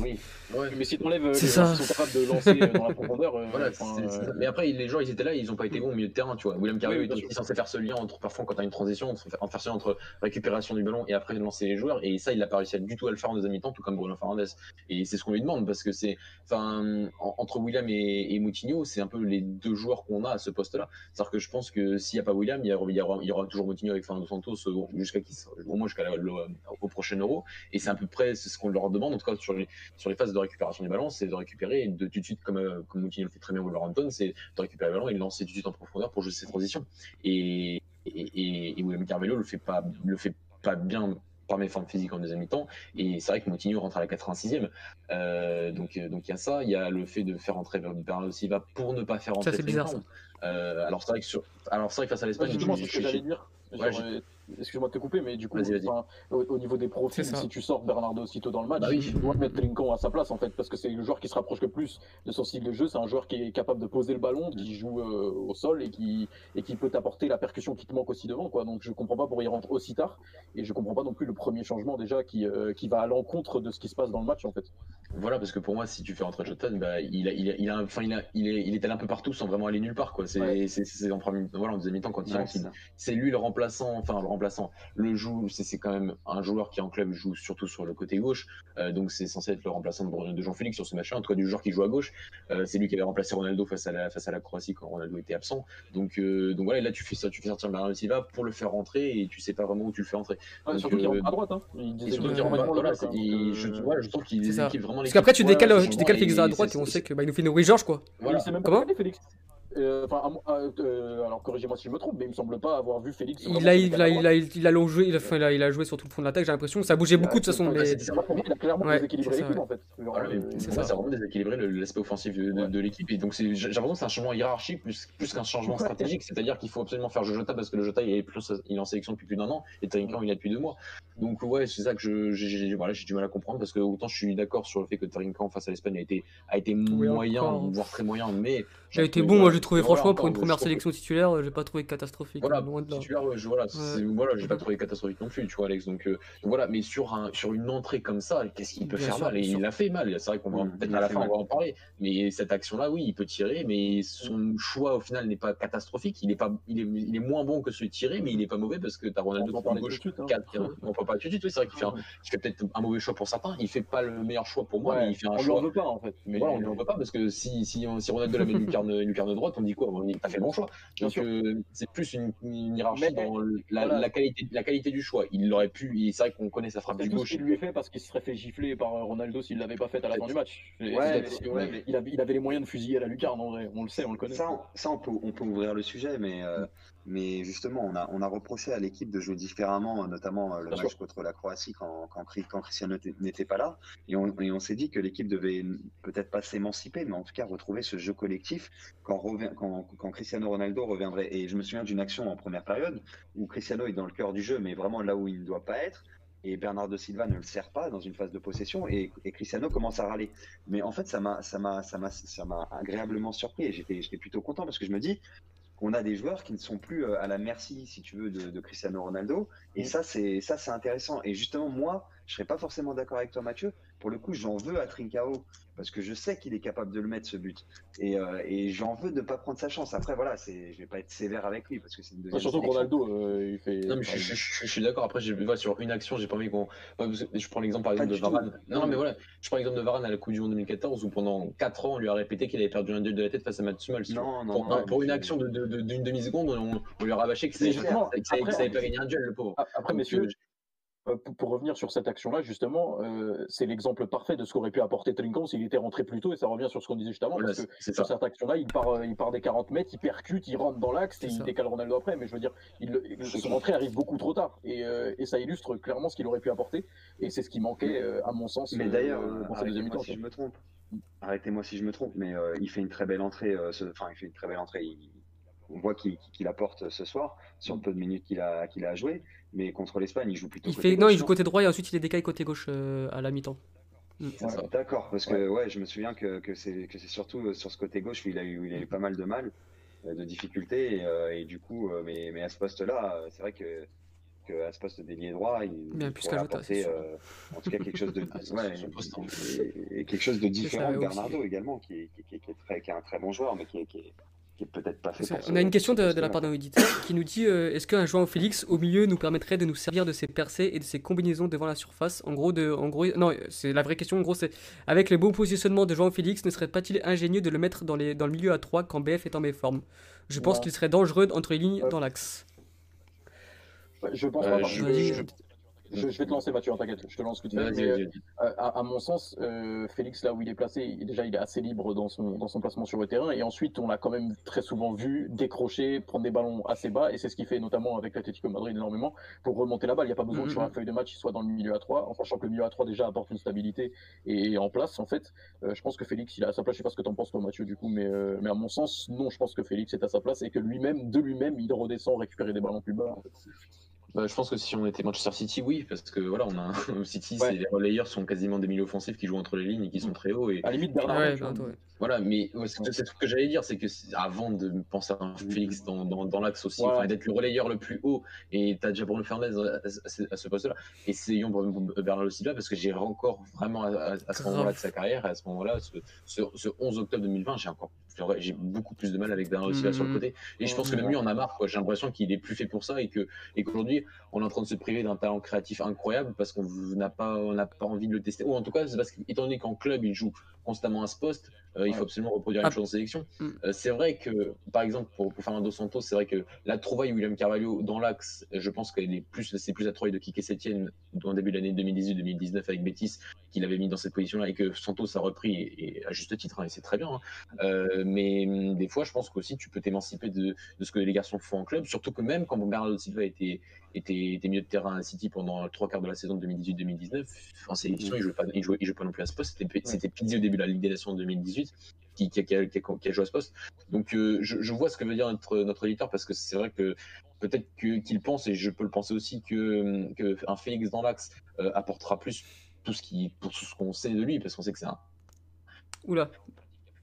Oui. Ouais. Mais si t'enlèves euh, les gens qui sont capables de lancer euh, dans la profondeur, euh, Voilà, enfin, euh, mais après les joueurs ils étaient là, ils ont pas été bons au milieu de terrain, tu vois. William Carvalho Oui, était censé faire ce lien entre parfois quand tu as une transition, entre, en faire ça entre récupération du ballon et après lancer les joueurs, et ça il a pas réussi à du tout à le faire en deuxième mi-temps, tout comme Bruno Fernandes. Et c'est ce qu'on lui demande parce que c'est, enfin, en- entre William et, et Moutinho, c'est un peu les deux joueurs qu'on a à ce poste-là. C'est-à-dire que je pense que s'il n'y a pas William, il y aura, toujours Moutinho avec Fernando Santos euh, jusqu'à au moins jusqu'à le- au prochain Euro, et c'est à peu près ce qu'on leur demande en tout cas sur les phases de récupération du ballon, c'est de récupérer de tout de suite, comme, euh, Moutinho le fait très bien Wolverhampton, c'est de récupérer le ballon et de lancer tout de suite en profondeur pour jouer ses transitions. Et, William Carvalho le le fait pas bien par mes formes physiques en deuxième mi-temps. Et c'est vrai que Moutinho rentre à la 86e. Euh, donc euh, donc il y a ça, il y a le fait de faire entrer Bernardo Silva pour ne pas faire entrer c'est bizarre, Trincão. Euh, alors c'est vrai que sur, alors c'est vrai que face à l'Espagne, justement, je- c'est ce je- que j'allais dire. Ouais, euh, Excuse-moi de te couper, mais du coup, enfin, au, au niveau des profils, si tu sors Bernardo aussitôt dans le match, Bah oui. tu dois mettre Trinquant à sa place en fait, parce que c'est le joueur qui se rapproche le plus de son style de jeu. C'est un joueur qui est capable de poser le ballon, qui joue euh, au sol et qui, et qui peut t'apporter la percussion qui te manque aussi devant. Quoi. Donc je comprends pas pourquoi il rentre aussi tard, et je comprends pas non plus le premier changement déjà qui, euh, qui va à l'encontre de ce qui se passe dans le match en fait. Voilà, parce que pour moi, si tu fais rentrer Jota, bah, il, a, il, a, il, a, enfin, il, a, il, est, il est allé un peu partout sans vraiment aller nulle part. quoi. C'est Ouais. c'est- c'est en, premier, voilà, en deuxième mi-temps quand il c'est lui le remplaçant, enfin le remplaçant. Le joue, c'est quand même un joueur qui en club joue surtout sur le côté gauche, euh, donc c'est censé être le remplaçant de, Jean-Félix sur ce match-là, en tout cas du joueur qui joue à gauche. Euh, c'est lui qui avait remplacé Ronaldo face à la, face à la Croatie quand Ronaldo était absent. Donc, euh, donc voilà, et là tu fais, ça, tu fais sortir Bernardo Silva pour le faire rentrer et tu sais pas vraiment où tu le fais rentrer. Donc, surtout qu'il rentre à droite. Hein. Il surtout qu'il rentre voilà, il- je, voilà, je trouve qu'il équipe vraiment Parce qu'après, tu décales, tu Félix à droite et on sait que bah, il nous fait une Louis Georges quoi. Voilà. Comment Félix. Euh, Enfin, euh, alors corrigez-moi si je me trompe, mais il me semble pas avoir vu Félix. Il a, il a, il a, il a, joué, il a, enfin, il a, il a joué sur tout le fond de l'attaque, j'ai l'impression. Ça bougeait beaucoup de toute façon. Il a clairement Ouais, déséquilibré l'équipe ouais. en fait. Euh, pour ça. a vraiment déséquilibré l'aspect offensif de, de- Ouais. de l'équipe. Et donc, j'ai l'impression que c'est un changement hiérarchique plus, plus qu'un changement Ouais. stratégique. C'est-à-dire qu'il faut absolument faire Jota parce que le Jota il est, plus, il est en sélection depuis plus d'un an et Trinquant il est depuis deux mois. Donc, ouais, c'est ça que j'ai j'ai- voilà, j'ai du mal à comprendre parce que autant je suis d'accord sur le fait que Trinquant face à l'Espagne a été, a été moyen, voire très moyen, mais. A été bon, moi j'ai trouvé voilà, franchement pour une première trouve que- sélection titulaire, euh, j'ai pas trouvé catastrophique. Voilà, loin de là. titulaire, ouais, je, voilà, j'ai pas trouvé catastrophique non plus, tu vois, Alex. Donc, euh, donc voilà, mais sur, un, sur une entrée comme ça, qu'est-ce qu'il peut Bien faire sûr, mal? Et il a fait mal. C'est vrai qu'on va Mm, peut-être à la fin, on va en parler. Mais cette action-là, oui, il peut tirer, mais son choix au final n'est pas catastrophique. Il est, pas, il est, il est moins bon que celui tirer, mais il est pas mauvais parce que t'as Ronaldo On qui parler gauche tout de suite, hein. 4, on va pas tout de suite. Oui, c'est vrai qu'il fait, un- il fait peut-être un mauvais choix pour certains. Il fait pas le meilleur choix pour moi, mais il fait un on choix. en veut pas en fait. Mais on ne veut pas parce que si, si, si Ronaldo l'avait lucarne, lucarne droite, on dit quoi? On dit t'as fait le bon choix. Donc euh, c'est plus une, une hiérarchie Mais- dans la, voilà. la qualité, la qualité du choix. Il aurait pu, c'est vrai qu'on connaît sa frappe du gauche. qu'il lui est fait parce qu'il se serait fait gifler par Ronaldo s'il l'avait pas fait à la fin du match. Ouais, c'est- mais- ouais, mais- il, avait, il avait les moyens de fusiller la lucarne en vrai. On le sait, on le connaît. Ça, on, ça, on peut, on peut ouvrir le sujet, mais, euh, mais justement, on a, on a reproché à l'équipe de jouer différemment, euh, notamment euh, le Bien match sûr. contre la Croatie quand, quand, Cri- quand Cristiano n'était- pas là. Et on, et on s'est dit que l'équipe devait peut-être pas s'émanciper, mais en tout cas retrouver ce jeu collectif quand, revient, quand, quand Cristiano Ronaldo reviendrait. Et je me souviens d'une action en première période où Cristiano est dans le cœur du jeu, mais vraiment là où il ne doit pas être. Et Bernardo Silva ne le sert pas dans une phase de possession et, et Cristiano commence à râler. Mais en fait, ça m'a, ça m'a, ça m'a, ça m'a agréablement surpris et j'étais, j'étais plutôt content parce que je me dis qu'on a des joueurs qui ne sont plus euh, à la merci, si tu veux, de, de Cristiano Ronaldo. Et Mm. ça, c'est, ça, c'est intéressant. Et justement, moi, je serais pas forcément d'accord avec toi, Mathieu. Pour le coup, j'en veux à Trincao parce que je sais qu'il est capable de le mettre ce but. Et, euh, et j'en veux de ne pas prendre sa chance. Après, voilà, c'est, je vais pas être sévère avec lui parce que c'est une deuxième. surtout. Ronaldo, euh, il fait. Non, mais je, enfin, je- je- je suis d'accord. Après, je vois sur une action, j'ai pas envie qu'on. Je prends l'exemple par Pas exemple de. Varane. Non, Non, mais voilà, je prends l'exemple de Varane à la Coupe du Monde 2014 où pendant 4 ans, on lui a répété qu'il avait perdu un duel de la tête face à Mats Hummels. Non, non, Pour, non, un- pour une action de- de- de- d'une demi-seconde, on, on lui a rabâché que Mais ça justement, que ça- que après- ça avait pas gagné un duel, le pauvre. Après, Donc, messieurs, pour, pour revenir sur cette action-là, justement, euh, c'est l'exemple parfait de ce qu'aurait pu apporter Trinkan s'il était rentré plus tôt, et ça revient sur ce qu'on disait juste avant, voilà, parce que c'est sur ça. cette action-là, il part, euh, il part des 40 mètres, il percute, il rentre dans l'axe et C'est il ça. décale Ronaldo après, mais je veux dire, il, son entrée arrive beaucoup trop tard, et, euh, et ça illustre clairement ce qu'il aurait pu apporter, et c'est ce qui manquait, euh, à mon sens, Mais euh, d'ailleurs, dans cette deuxième arrêtez-moi mi-temps. si je me trompe. Arrêtez-moi si je me trompe, mais euh, il fait une très belle entrée. euh, Enfin, il fait une très belle entrée. Il- on voit qu'il qu'il apporte ce soir sur le peu de minutes qu'il a, qu'il a joué. Mais contre l'Espagne, il joue plutôt. Il côté fait, non, il joue côté droit et ensuite il est décalé côté gauche euh, à la mi-temps. D'accord, parce que ouais, je me souviens que, que c'est que c'est surtout euh, sur ce côté gauche où il a eu, il a eu pas mal de mal, euh, de difficultés, et, euh, et du coup, mais, mais à ce poste-là, c'est vrai que, que à ce poste d'ailier droit, il, Bien il plus pourrait apporter, euh, en tout cas quelque chose de, Ah, c'est ouais, son poste, et, et quelque chose de différent ça, de aussi. Bernardo également, qui, est- qui, qui- qui est très, qui est un très bon joueur, mais qui est, qui est, qui est peut-être pas fait C'est- pour On a une question de, de la part d'un auditeur qui nous dit euh, est-ce qu'un joueur Félix au milieu nous permettrait de nous servir de ses percées et de ses combinaisons devant la surface? En gros, de, en gros, non, c'est la vraie question. En gros, c'est avec le bon positionnement de João Félix, ne serait pas-il ingénieux de le mettre dans, les, dans le milieu à 3 quand BF est en méforme Je pense Ouais. qu'il serait dangereux entre les lignes Ouais. dans l'axe. Ouais, Je pense Euh, pas, je- je- je, je vais te lancer Mathieu, hein, t'inquiète, je te lance ce que tu veux. Mais. Euh, à, à mon sens, euh, Félix, là où il est placé, déjà il est assez libre dans son, dans son placement sur le terrain. Et ensuite, on l'a quand même très souvent vu décrocher, prendre des ballons assez bas. Et c'est ce qu'il fait notamment avec l'Atlético Madrid énormément pour remonter la balle. Il n'y a pas besoin que sur Mhm. feuille de match, il soit dans le milieu à 3, en sachant que le milieu à 3 déjà apporte une stabilité et est en place en fait. Euh, je pense que Félix, il est à sa place. Je sais pas ce que tu en penses toi, Mathieu, du coup, mais, euh, mais à mon sens, non, je pense que Félix est à sa place et que lui-même, de lui-même, il redescend récupérer des ballons plus bas. en fait. Bah, je pense que si on était Manchester City, oui, parce que voilà, on a un City, Ouais. c'est- les relayeurs sont quasiment des milieux offensifs qui jouent entre les lignes et qui sont très hauts. Et À la limite, Bernard. Ouais, ouais. voilà, mais c'est ce que j'allais dire, c'est que avant de penser à un Félix dans, dans, dans l'axe aussi, Voilà. enfin, d'être le relayeur le plus haut, et t'as déjà Bruno Fernandes à, à- à ce poste-là, essayons Bernardo Silva, parce que j'ai encore vraiment à, à- à ce moment-là de sa carrière, à ce moment-là, ce, ce, ce 11 octobre 2020, j'ai encore j'ai beaucoup plus de mal avec Bernardo Silva sur le Mhm. côté. Et je pense que même lui en a marre. J'ai l'impression qu'il est plus fait pour ça et que et qu'aujourd'hui on est en train de se priver d'un talent créatif incroyable parce qu'on n'a pas on n'a pas envie de le tester. Ou en tout cas c'est parce qu'étant donné qu'en club il joue constamment à ce poste, euh, il faut absolument reproduire Ah. une chose en sélection. Mm. Euh, c'est vrai que par exemple pour, pour Fernando Santos, c'est vrai que la trouvaille William Carvalho dans l'axe, je pense qu'elle est plus c'est plus la trouvaille de Kike Setien dans le début de l'année 2018-2019 avec Betis qu'il avait mis dans cette position-là et que Santos a repris et, et à juste titre hein, et c'est très bien. hein. Euh, mais hum, des fois, je pense qu'aussi tu peux t'émanciper de, de ce que les garçons font en club, surtout que même quand Bernardo Silva était, était, était milieu de terrain à City pendant trois quarts de la saison de 2018-2019, en sélection, il jouait il jouait, il jouait pas non plus à ce poste. C'était, c'était Pizzi au début de la Ligue des Nations en 2018 qui, qui, a, qui, a, qui a joué à ce poste. Donc euh, je, je vois ce que veut dire notre, notre éditeur parce que c'est vrai que peut-être que, qu'il pense, et je peux le penser aussi, que, que un Félix dans l'axe euh, apportera plus tout ce, qui, pour tout ce qu'on sait de lui, parce qu'on sait que c'est un Oula.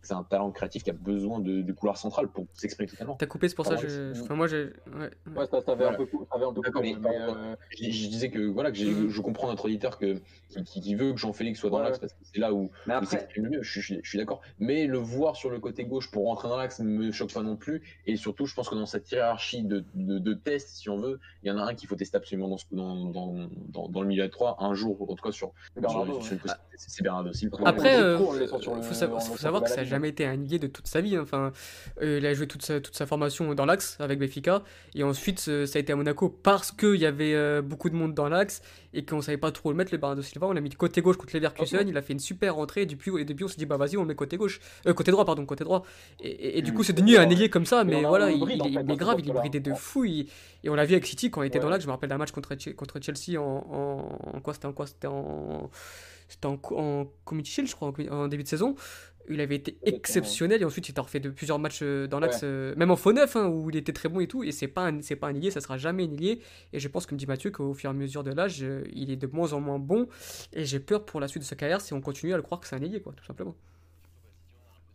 C'est un talent créatif qui a besoin de, du couloir central pour s'exprimer totalement. T'as coupé, c'est pour ça Ah, je. enfin, moi, j'ai. Ouais. Ouais, ça, t'avais un Voilà. peu un peu coupé, mais- euh, Je, je disais que voilà que Mhm. je comprends notre auditeur que, qui, veut que Jean-Félix soit dans Ouais. l'axe parce que c'est là où, Mais où il après, s'exprime le mieux. Je, suis- je suis d'accord. Mais le voir sur le côté gauche pour rentrer dans l'axe me choque pas non plus. Et surtout, je pense que dans cette hiérarchie de, de, de tests, si on veut, il y en a un qu'il faut tester absolument dans, ce- dans, dans, dans, dans le milieu à 3 un jour, en tout cas sur, Bernardo, sur- sur ouais. une possibilité. C'est Bernardo Après, euh, sur le- faut, savoir, que ça sur jamais été un ailier de toute sa vie. hein. Enfin, euh, il a joué toute sa, toute sa formation dans l'axe avec Benfica. Et ensuite, euh, ça a été à Monaco parce qu'il y avait euh, beaucoup de monde dans l'axe et qu'on savait pas trop le mettre. Le Bernardo Silva, on l'a mis côté gauche contre Leverkusen. Ok. Il a fait une super rentrée. Et depuis, et depuis on s'est dit, bah vas-y, on le met côté gauche. Euh, côté droit, pardon, côté droit. Et, et- et du Mm. coup, c'est devenu un ailier comme ça. Mais voilà, il, est grave, il est bridé de fou. et on l'a vu avec City quand il était dans l'axe. Je me rappelle d'un match contre, contre Chelsea en, en, en quoi C'était en quoi C'était en. C'était en, en Community Shield, je crois, en début de saison. Il avait été exceptionnel et ensuite il t'a refait de plusieurs matchs euh, dans l'axe, Ouais. euh, même en faux neuf, hein, où il était très bon et tout. Et c'est pas un, c'est pas un ailier, ça sera jamais un ailier. Et je pense, comme dit Mathieu, qu'au fur et à mesure de l'âge, euh, il est de moins en moins bon. Et j'ai peur pour la suite de sa carrière si on continue à le croire que c'est un ailier, quoi, tout simplement.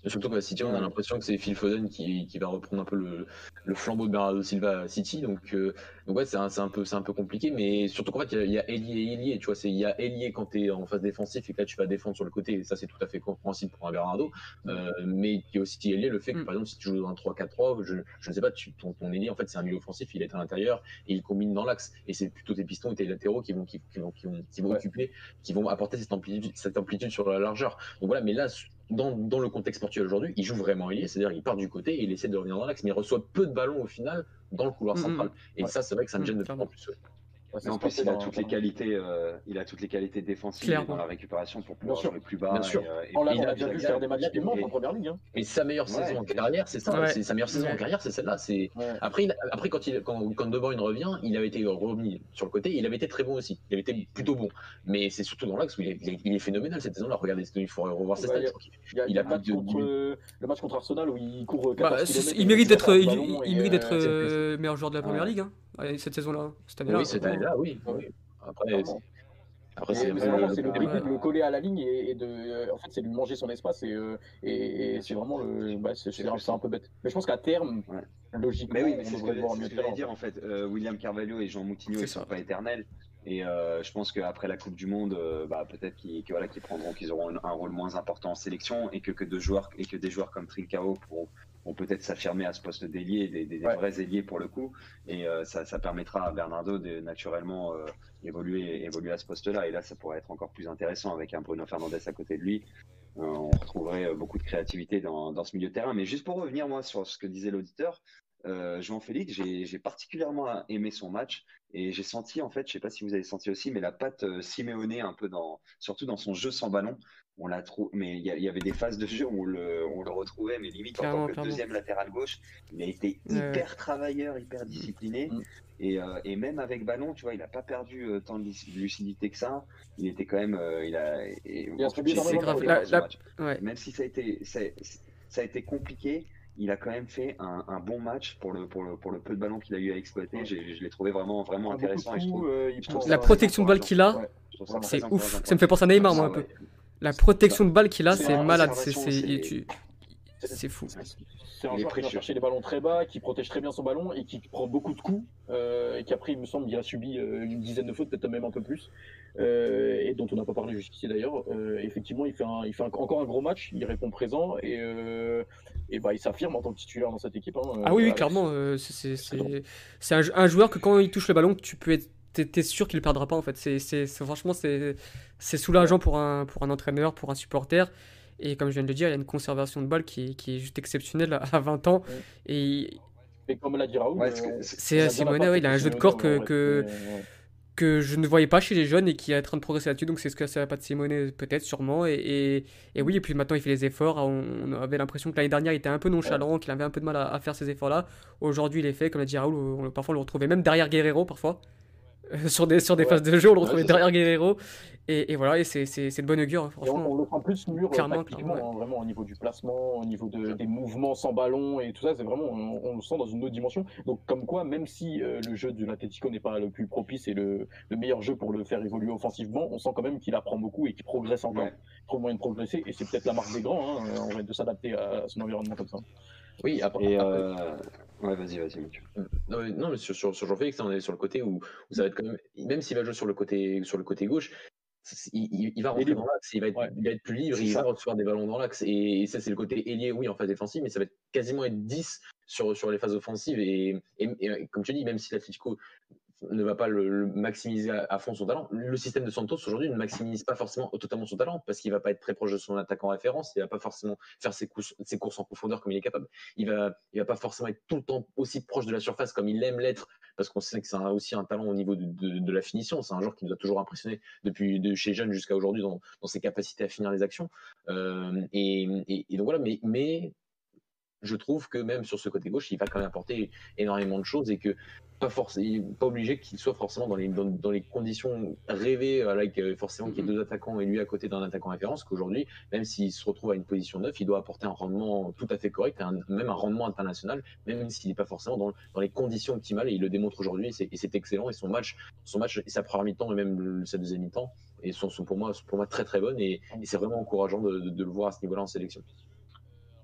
Surtout qu'à City, on a l'impression que c'est Phil Foden qui, qui va reprendre un peu le, le flambeau de Bernardo Silva à City. Donc, euh, donc ouais, c'est un, peu- c'est un peu compliqué. Mais surtout qu'en fait, il y a- ailier et ailier. Tu vois, c'est- il y a ailier quand tu es en phase défensif et que là, tu vas défendre sur le côté. Et ça, c'est tout à fait compréhensible pour un Bernardo. Euh, mais il y a aussi ailier le fait que, Mm. par exemple, si tu joues dans un 3-4-3, je, je ne sais pas, tu, ton, ton ailier, en fait, c'est un milieu offensif. Il est à l'intérieur et il combine dans l'axe. Et c'est plutôt tes pistons et tes latéraux qui vont, qui, qui vont, qui vont, qui vont Ouais. occuper, qui vont apporter cette amplitude, cette amplitude sur la largeur. Donc voilà, mais là, dans, dans le contexte sportif aujourd'hui, il joue vraiment ailier, c'est-à-dire il part du côté et il essaie de revenir dans l'axe, mais il reçoit peu de ballons au final dans le couloir Mhm. central. Et Ouais. ça, c'est vrai que ça me gêne de plus en plus. Ouais. en plus, il a toutes les qualités, euh, il a toutes les qualités défensives Clairement. dans la récupération pour pouvoir jouer plus bas. Bien sûr. et, euh, et on a- a- vu faire des matchs a- en première ligue. hein. Et sa meilleure Ouais. saison en carrière, c'est ça. Ouais. C'est sa meilleure saison en carrière, c'est celle-là. C'est après, il- après quand il quand, quand De Bruyne revient, il avait été remis sur le côté, il avait été très bon aussi. Il avait été plutôt bon. Mais c'est surtout dans l'axe où il est, il est- il est phénoménal cette saison-là. Regardez, il faut revoir ses stats. il a- Il plus de- contre, euh, le match contre Arsenal où il court 14 Bah, il mérite d'être il, mérite d'être meilleur joueur de la première ligue hein, cette saison-là, cette année-là. Oui, cette année-là, oui. Après, après, c'est le Ouais. dribbler, de le coller à la ligne et, et de, euh, en fait, c'est lui manger son espace et, euh, et, et c'est vraiment le, bah, c'est c'est un, peu bête. Mais je pense qu'à terme, Ouais. logiquement, Mais oui, mais on c'est ce devrait que, le voir c'est mieux ce que de j'allais dire en fait. Euh, William Carvalho et Jean Moutinho, ils sont ça. pas éternels. Et euh, je pense qu'après la Coupe du Monde, euh, bah, peut-être qu'ils que, voilà, qu'ils prendront, qu'ils auront un, un rôle moins important en sélection et que, que, de joueurs, et que des joueurs comme Trincao pourront, vont peut-être s'affirmer à ce poste d'ailier, des, des, des Ouais. vrais ailiers pour le coup. Et euh, ça, ça permettra à Bernardo de naturellement euh, évoluer, évoluer à ce poste-là. Et là, ça pourrait être encore plus intéressant avec un Bruno Fernandez à côté de lui. Euh, on retrouverait beaucoup de créativité dans, dans ce milieu de terrain. Mais juste pour revenir, moi, sur ce que disait l'auditeur, euh, Jean-Félix, j'ai j'ai particulièrement aimé son match et j'ai senti, en fait, je sais pas si vous avez senti aussi, mais la patte euh, Simeone un peu dans, surtout dans son jeu sans ballon. On l'a trouvé, mais il y, a- avait des phases de jeu où on le, on le retrouvait, mais limite en tant que clairement. deuxième latéral gauche, il a été hyper travailleur, hyper discipliné. Mm. Et, euh, et même avec ballon, tu vois, il n'a pas perdu euh, tant de luc- lucidité que ça. Il était quand même, euh, il a, et- Il a fait, ce La- match. Ouais. Même si ça a été, ça, ça a été compliqué, il a quand même fait un, un bon match pour le, pour le, pour le peu de ballons qu'il a eu à exploiter. Je l'ai trouvé vraiment, prend intéressant. Et je trouve, euh, je trouve La protection de balle qu'il a, Ouais. c'est ouf. Ça me fait penser à Neymar, moi, Ah un peu. La protection de balle qu'il a, C'est c'est la malade. C'est c'est- fou. C'est un Il joueur qui va chercher les ballons très bas, qui protège très bien son ballon et qui prend beaucoup de coups. euh, et qui après, il me semble, il a subi euh, une dizaine de fautes, peut-être même un peu plus. euh, et dont on n'a pas parlé jusqu'ici d'ailleurs. Euh, effectivement, il fait, un, il fait un- encore un gros match, il répond présent et, euh, et bah, il s'affirme en tant que titulaire dans cette équipe. hein, Ah oui, clairement. c'est- un, un joueur que quand il touche le ballon, tu peux être t'es sûr qu'il ne perdra pas en fait. C'est franchement c'est c'est soulageant pour un pour un entraîneur, pour un supporter. Et comme je viens de le dire, il a une conservation de balle qui est, qui est juste exceptionnelle à- à 20 ans. Ouais. Et Et comme l'a dit Raoul, Ouais, euh, c'est que- on- c'est- c'est on a bien Simone, la ouais, il a un jeu de corps que, que, ouais. que je ne voyais pas chez les jeunes et qui est en train de progresser là-dessus. Donc c'est ce que ça n'a pas de Simone, peut-être, sûrement. Et, et, et oui, et puis maintenant il fait les efforts. On, on avait l'impression que l'année dernière il était un peu nonchalant, qu'il avait un peu de mal à, à faire ces efforts-là. Aujourd'hui il est fait, comme l'a dit Raoul, on- parfois on le retrouvait même derrière Guerrero, parfois. sur des, sur des phases de jeu, on le retrouvait derrière Guerrero. Et, et, voilà, et c'est de bonne augure, hein, franchement. on, le prend plus mûr clairement, clairement hein, vraiment au niveau du placement, au niveau de, des mouvements sans ballon et tout ça, c'est vraiment, on, le sent dans une autre dimension. Donc, comme quoi, même si le jeu de l'Atletico n'est pas le plus propice et le, le, meilleur jeu pour le faire évoluer offensivement, on sent quand même qu'il apprend beaucoup et qu'il progresse encore. Ouais. Trop moyen de progresser, et c'est peut-être la marque des grands, hein, en vrai, de s'adapter à son environnement comme ça. Oui, après. Et euh... Ouais, vas-y, vas-y, Non, mais, non, mais sur, sur, sur Jean-Félix, on est sur le côté où, où, ça va être quand même. Même s'il va jouer sur le côté, sur le côté gauche, il, il, va rentrer dans l'axe, il, va être, ouais. il va être plus libre, il ça. va recevoir des ballons dans l'axe. Et, et, ça, c'est le côté ailier, oui, en phase défensive, mais ça va être quasiment être 10 sur, sur les phases offensives. Et, et comme tu dis, même si l'Atletico ne va pas le, maximiser à, fond son talent. Le système de Santos aujourd'hui ne maximise pas forcément totalement son talent parce qu'il va pas être très proche de son attaquant référence. Il va pas forcément faire ses, courses, ses courses en profondeur comme il est capable. Il va, va pas forcément être tout le temps aussi proche de la surface comme il aime l'être parce qu'on sait que c'est aussi un talent au niveau de, la finition. C'est un joueur qui nous a toujours impressionné depuis de chez jeune jusqu'à aujourd'hui dans, ses capacités à finir les actions. Euh, et, donc voilà, mais je trouve que même sur ce côté gauche, il va quand même apporter énormément de choses et que pas forcément, pas obligé qu'il soit forcément dans les, dans, dans les conditions rêvées, avec euh, forcément qu'il y ait deux attaquants et lui à côté d'un attaquant référence, qu'aujourd'hui, même s'il se retrouve à une position neuve, il doit apporter un rendement tout à fait correct, un, même un rendement international, même s'il n'est pas forcément dans, dans, les conditions optimales, et il le démontre aujourd'hui, et c'est excellent, et son match, son match, et sa première mi-temps, et même sa deuxième mi-temps, et sont, sont, pour, moi, pour moi très très bonnes, et, et c'est vraiment encourageant de, de, de, le voir à ce niveau-là en sélection.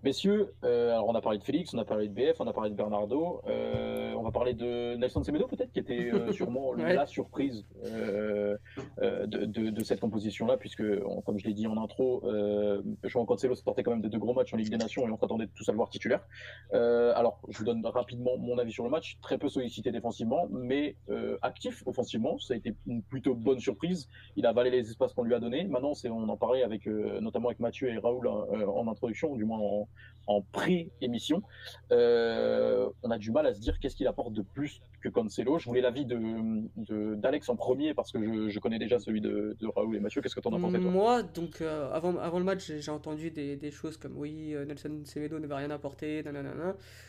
Messieurs, euh, alors on a parlé de Félix, on a parlé de BF, on a parlé de Bernardo, euh, on va parler de Nelson Semedo peut-être, qui était euh, sûrement ouais. la surprise de, de, de, cette composition-là, puisque, on, comme je l'ai dit en intro, euh, João Cancelo sortait quand même de deux gros matchs en Ligue des Nations et on s'attendait tous à le voir titulaire. alors, je vous donne rapidement mon avis sur le match, très peu sollicité défensivement, mais actif offensivement, ça a été une plutôt bonne surprise. Il a avalé les espaces qu'on lui a donnés. Maintenant, on en parlait avec, notamment avec Mathieu et Raoul en introduction, du moins en en pré-émission. Euh, on a du mal à se dire qu'est-ce qu'il apporte de plus que Cancelo. Je voulais l'avis de, d'Alex en premier parce que je, connais déjà celui de, Raoul et Mathieu. Qu'est-ce que tu en as pensé Moi, donc, euh, avant, avant le match, j'ai entendu des, des, choses comme oui, euh, Nelson Semedo ne va rien apporter.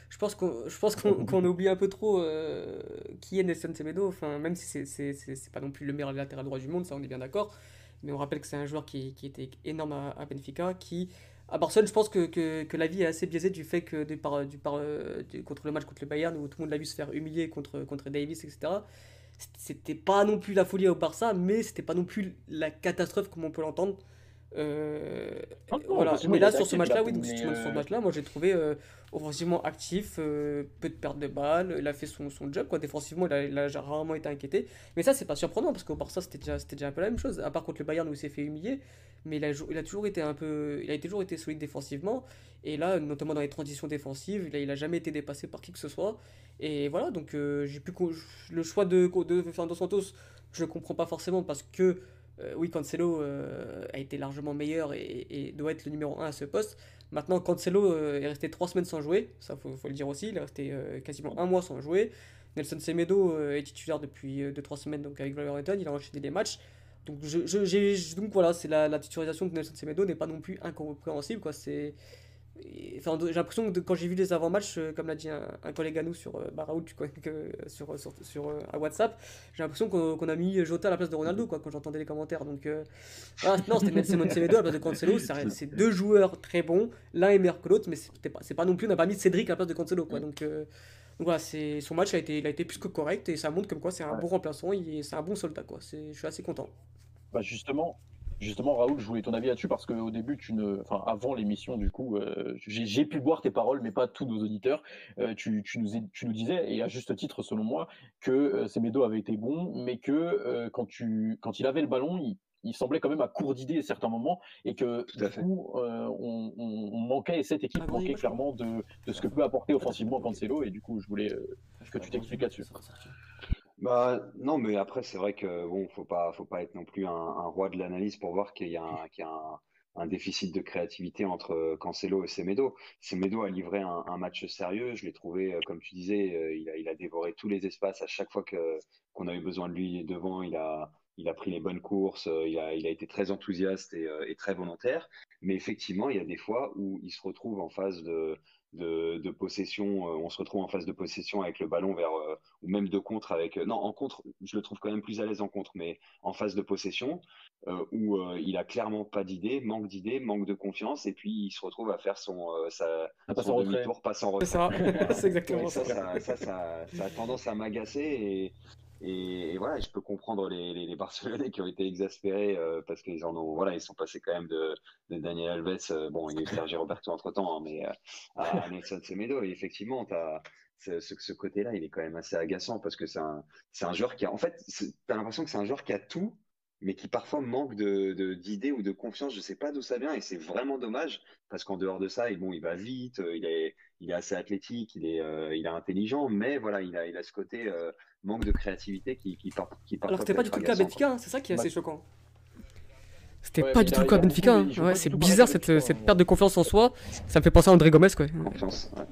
Je pense qu'on, je oublie un peu trop qui est Nelson Semedo. Enfin, même si c'est, c'est, pas non plus le meilleur latéral droit du monde, ça on est bien d'accord. Mais on rappelle que c'est un joueur qui, qui était énorme à, à Benfica, qui à Barcelone, je pense que, que, que la vie est assez biaisée du fait que du par, du par, contre le match contre le Bayern, où tout le monde l'a vu se faire humilier contre, contre Davis, etc. C'était pas non plus la folie au Barça, mais c'était pas non plus la catastrophe comme on peut l'entendre. Euh, ah non, voilà. Mais là, sur ce match-là, oui, donc si tu sur ce match-là, moi j'ai trouvé euh, offensivement actif, euh, peu de pertes de balles, il a fait son, son job, quoi. Défensivement, il a, il a rarement été inquiété. Mais ça, c'est pas surprenant parce qu'au Barça, c'était déjà, déjà un peu la même chose, à part contre le Bayern où il s'est fait humilier. Mais il a, il a, toujours été un peu, il a toujours été solide défensivement. Et là, notamment dans les transitions défensives, il a, il a jamais été dépassé par qui que ce soit. Et voilà, donc j'ai pu le choix de, de Fernando Santos, je le comprends pas forcément parce que euh, oui, Cancelo euh, a été largement meilleur et, doit être le numéro 1 à ce poste. Maintenant, Cancelo euh, est resté 3 semaines sans jouer, ça faut, faut le dire aussi, il est resté quasiment un mois sans jouer. Nelson Semedo est titulaire depuis 2-3 semaines donc avec Wolverhampton, il a enchaîné des matchs. Donc, voilà, c'est la, la, titularisation de Nelson Semedo n'est pas non plus incompréhensible. Enfin, j'ai l'impression que quand j'ai vu les avant-matchs, euh, comme l'a dit un, un, collègue à nous sur euh, que, sur, sur, sur euh, WhatsApp, j'ai l'impression qu'on qu a mis Jota à la place de Ronaldo quoi, quand j'entendais les commentaires. Donc, euh, ah, non, c'était Nelson Semedo à la place de Cancelo. C'est deux joueurs très bons, l'un est meilleur que l'autre, mais c'est pas, pas non plus, on n'a pas mis Cédric à la place de Cancelo. Quoi, donc, donc voilà, son match a été, il a été plus que correct et ça montre comme quoi c'est un ouais. bon remplaçant, c'est un bon soldat. Quoi. Je suis assez content. Bah justement, Justement, Raoul, je voulais ton avis là-dessus parce qu'au début, tu ne, enfin, avant l'émission, du coup, euh, j'ai pu boire tes paroles, mais pas tous nos auditeurs. Euh, tu, tu, nous, tu nous disais, et à juste titre, selon moi, que euh, Semedo avait été bon, mais que euh, quand, tu, quand il avait le ballon, il, il semblait quand même à court d'idées à certains moments et que du coup euh, on, on, on, manquait et cette équipe ah, manquait oui, clairement de, de, ce que peut apporter offensivement Cancelo et du coup je voulais euh, que tu t'expliques là-dessus. Bah non, mais après c'est vrai que bon, faut pas, faut pas être non plus un, un roi de l'analyse pour voir qu'il y a, un, qu y a un, un, déficit de créativité entre Cancelo et Semedo. Semedo a livré un, un match sérieux, je l'ai trouvé, comme tu disais, il a, il a dévoré tous les espaces à chaque fois que qu'on a eu besoin de lui devant, il a, il a pris les bonnes courses, il a, il a été très enthousiaste et, et, très volontaire. Mais effectivement, il y a des fois où il se retrouve en phase de, de, de possession, on se retrouve en phase de possession avec le ballon vers ou même de contre avec non en contre, je le trouve quand même plus à l'aise en contre, mais en phase de possession où il a clairement pas d'idée, manque d'idées, manque de confiance et puis il se retrouve à faire son sa, son demi-tour, passe en retrait. C'est ça, c'est exactement ça. Ça, ça, ça, ça, a tendance à m'agacer et et, voilà, je peux comprendre les, les, les, Barcelonais qui ont été exaspérés euh, parce qu'ils en ont, voilà, ils sont passés quand même de, de Daniel Alves, euh, bon, il y a eu Sergi Roberto entre temps, hein, mais euh, à Nelson Semedo. Et effectivement, as, ce, ce côté-là, il est quand même assez agaçant parce que c'est un, c'est un joueur qui a, en fait, t'as l'impression que c'est un joueur qui a tout, mais qui parfois manque de d'idées ou de confiance. Je sais pas d'où ça vient et c'est vraiment dommage parce qu'en dehors de ça, il, bon, il va vite, il est, il est assez athlétique, il est, il est intelligent, mais voilà, il a, il a ce côté manque de créativité qui, qui, part, qui Alors c'était pas du tout le cas à Benfica, hein, c'est ça qui est assez choquant. C'était pas du tout le cas à Benfica. Hein. Ouais, c'est bizarre cette, cette, perte de confiance en soi. Ça me fait penser à André Gomez quoi. Confiance, ouais.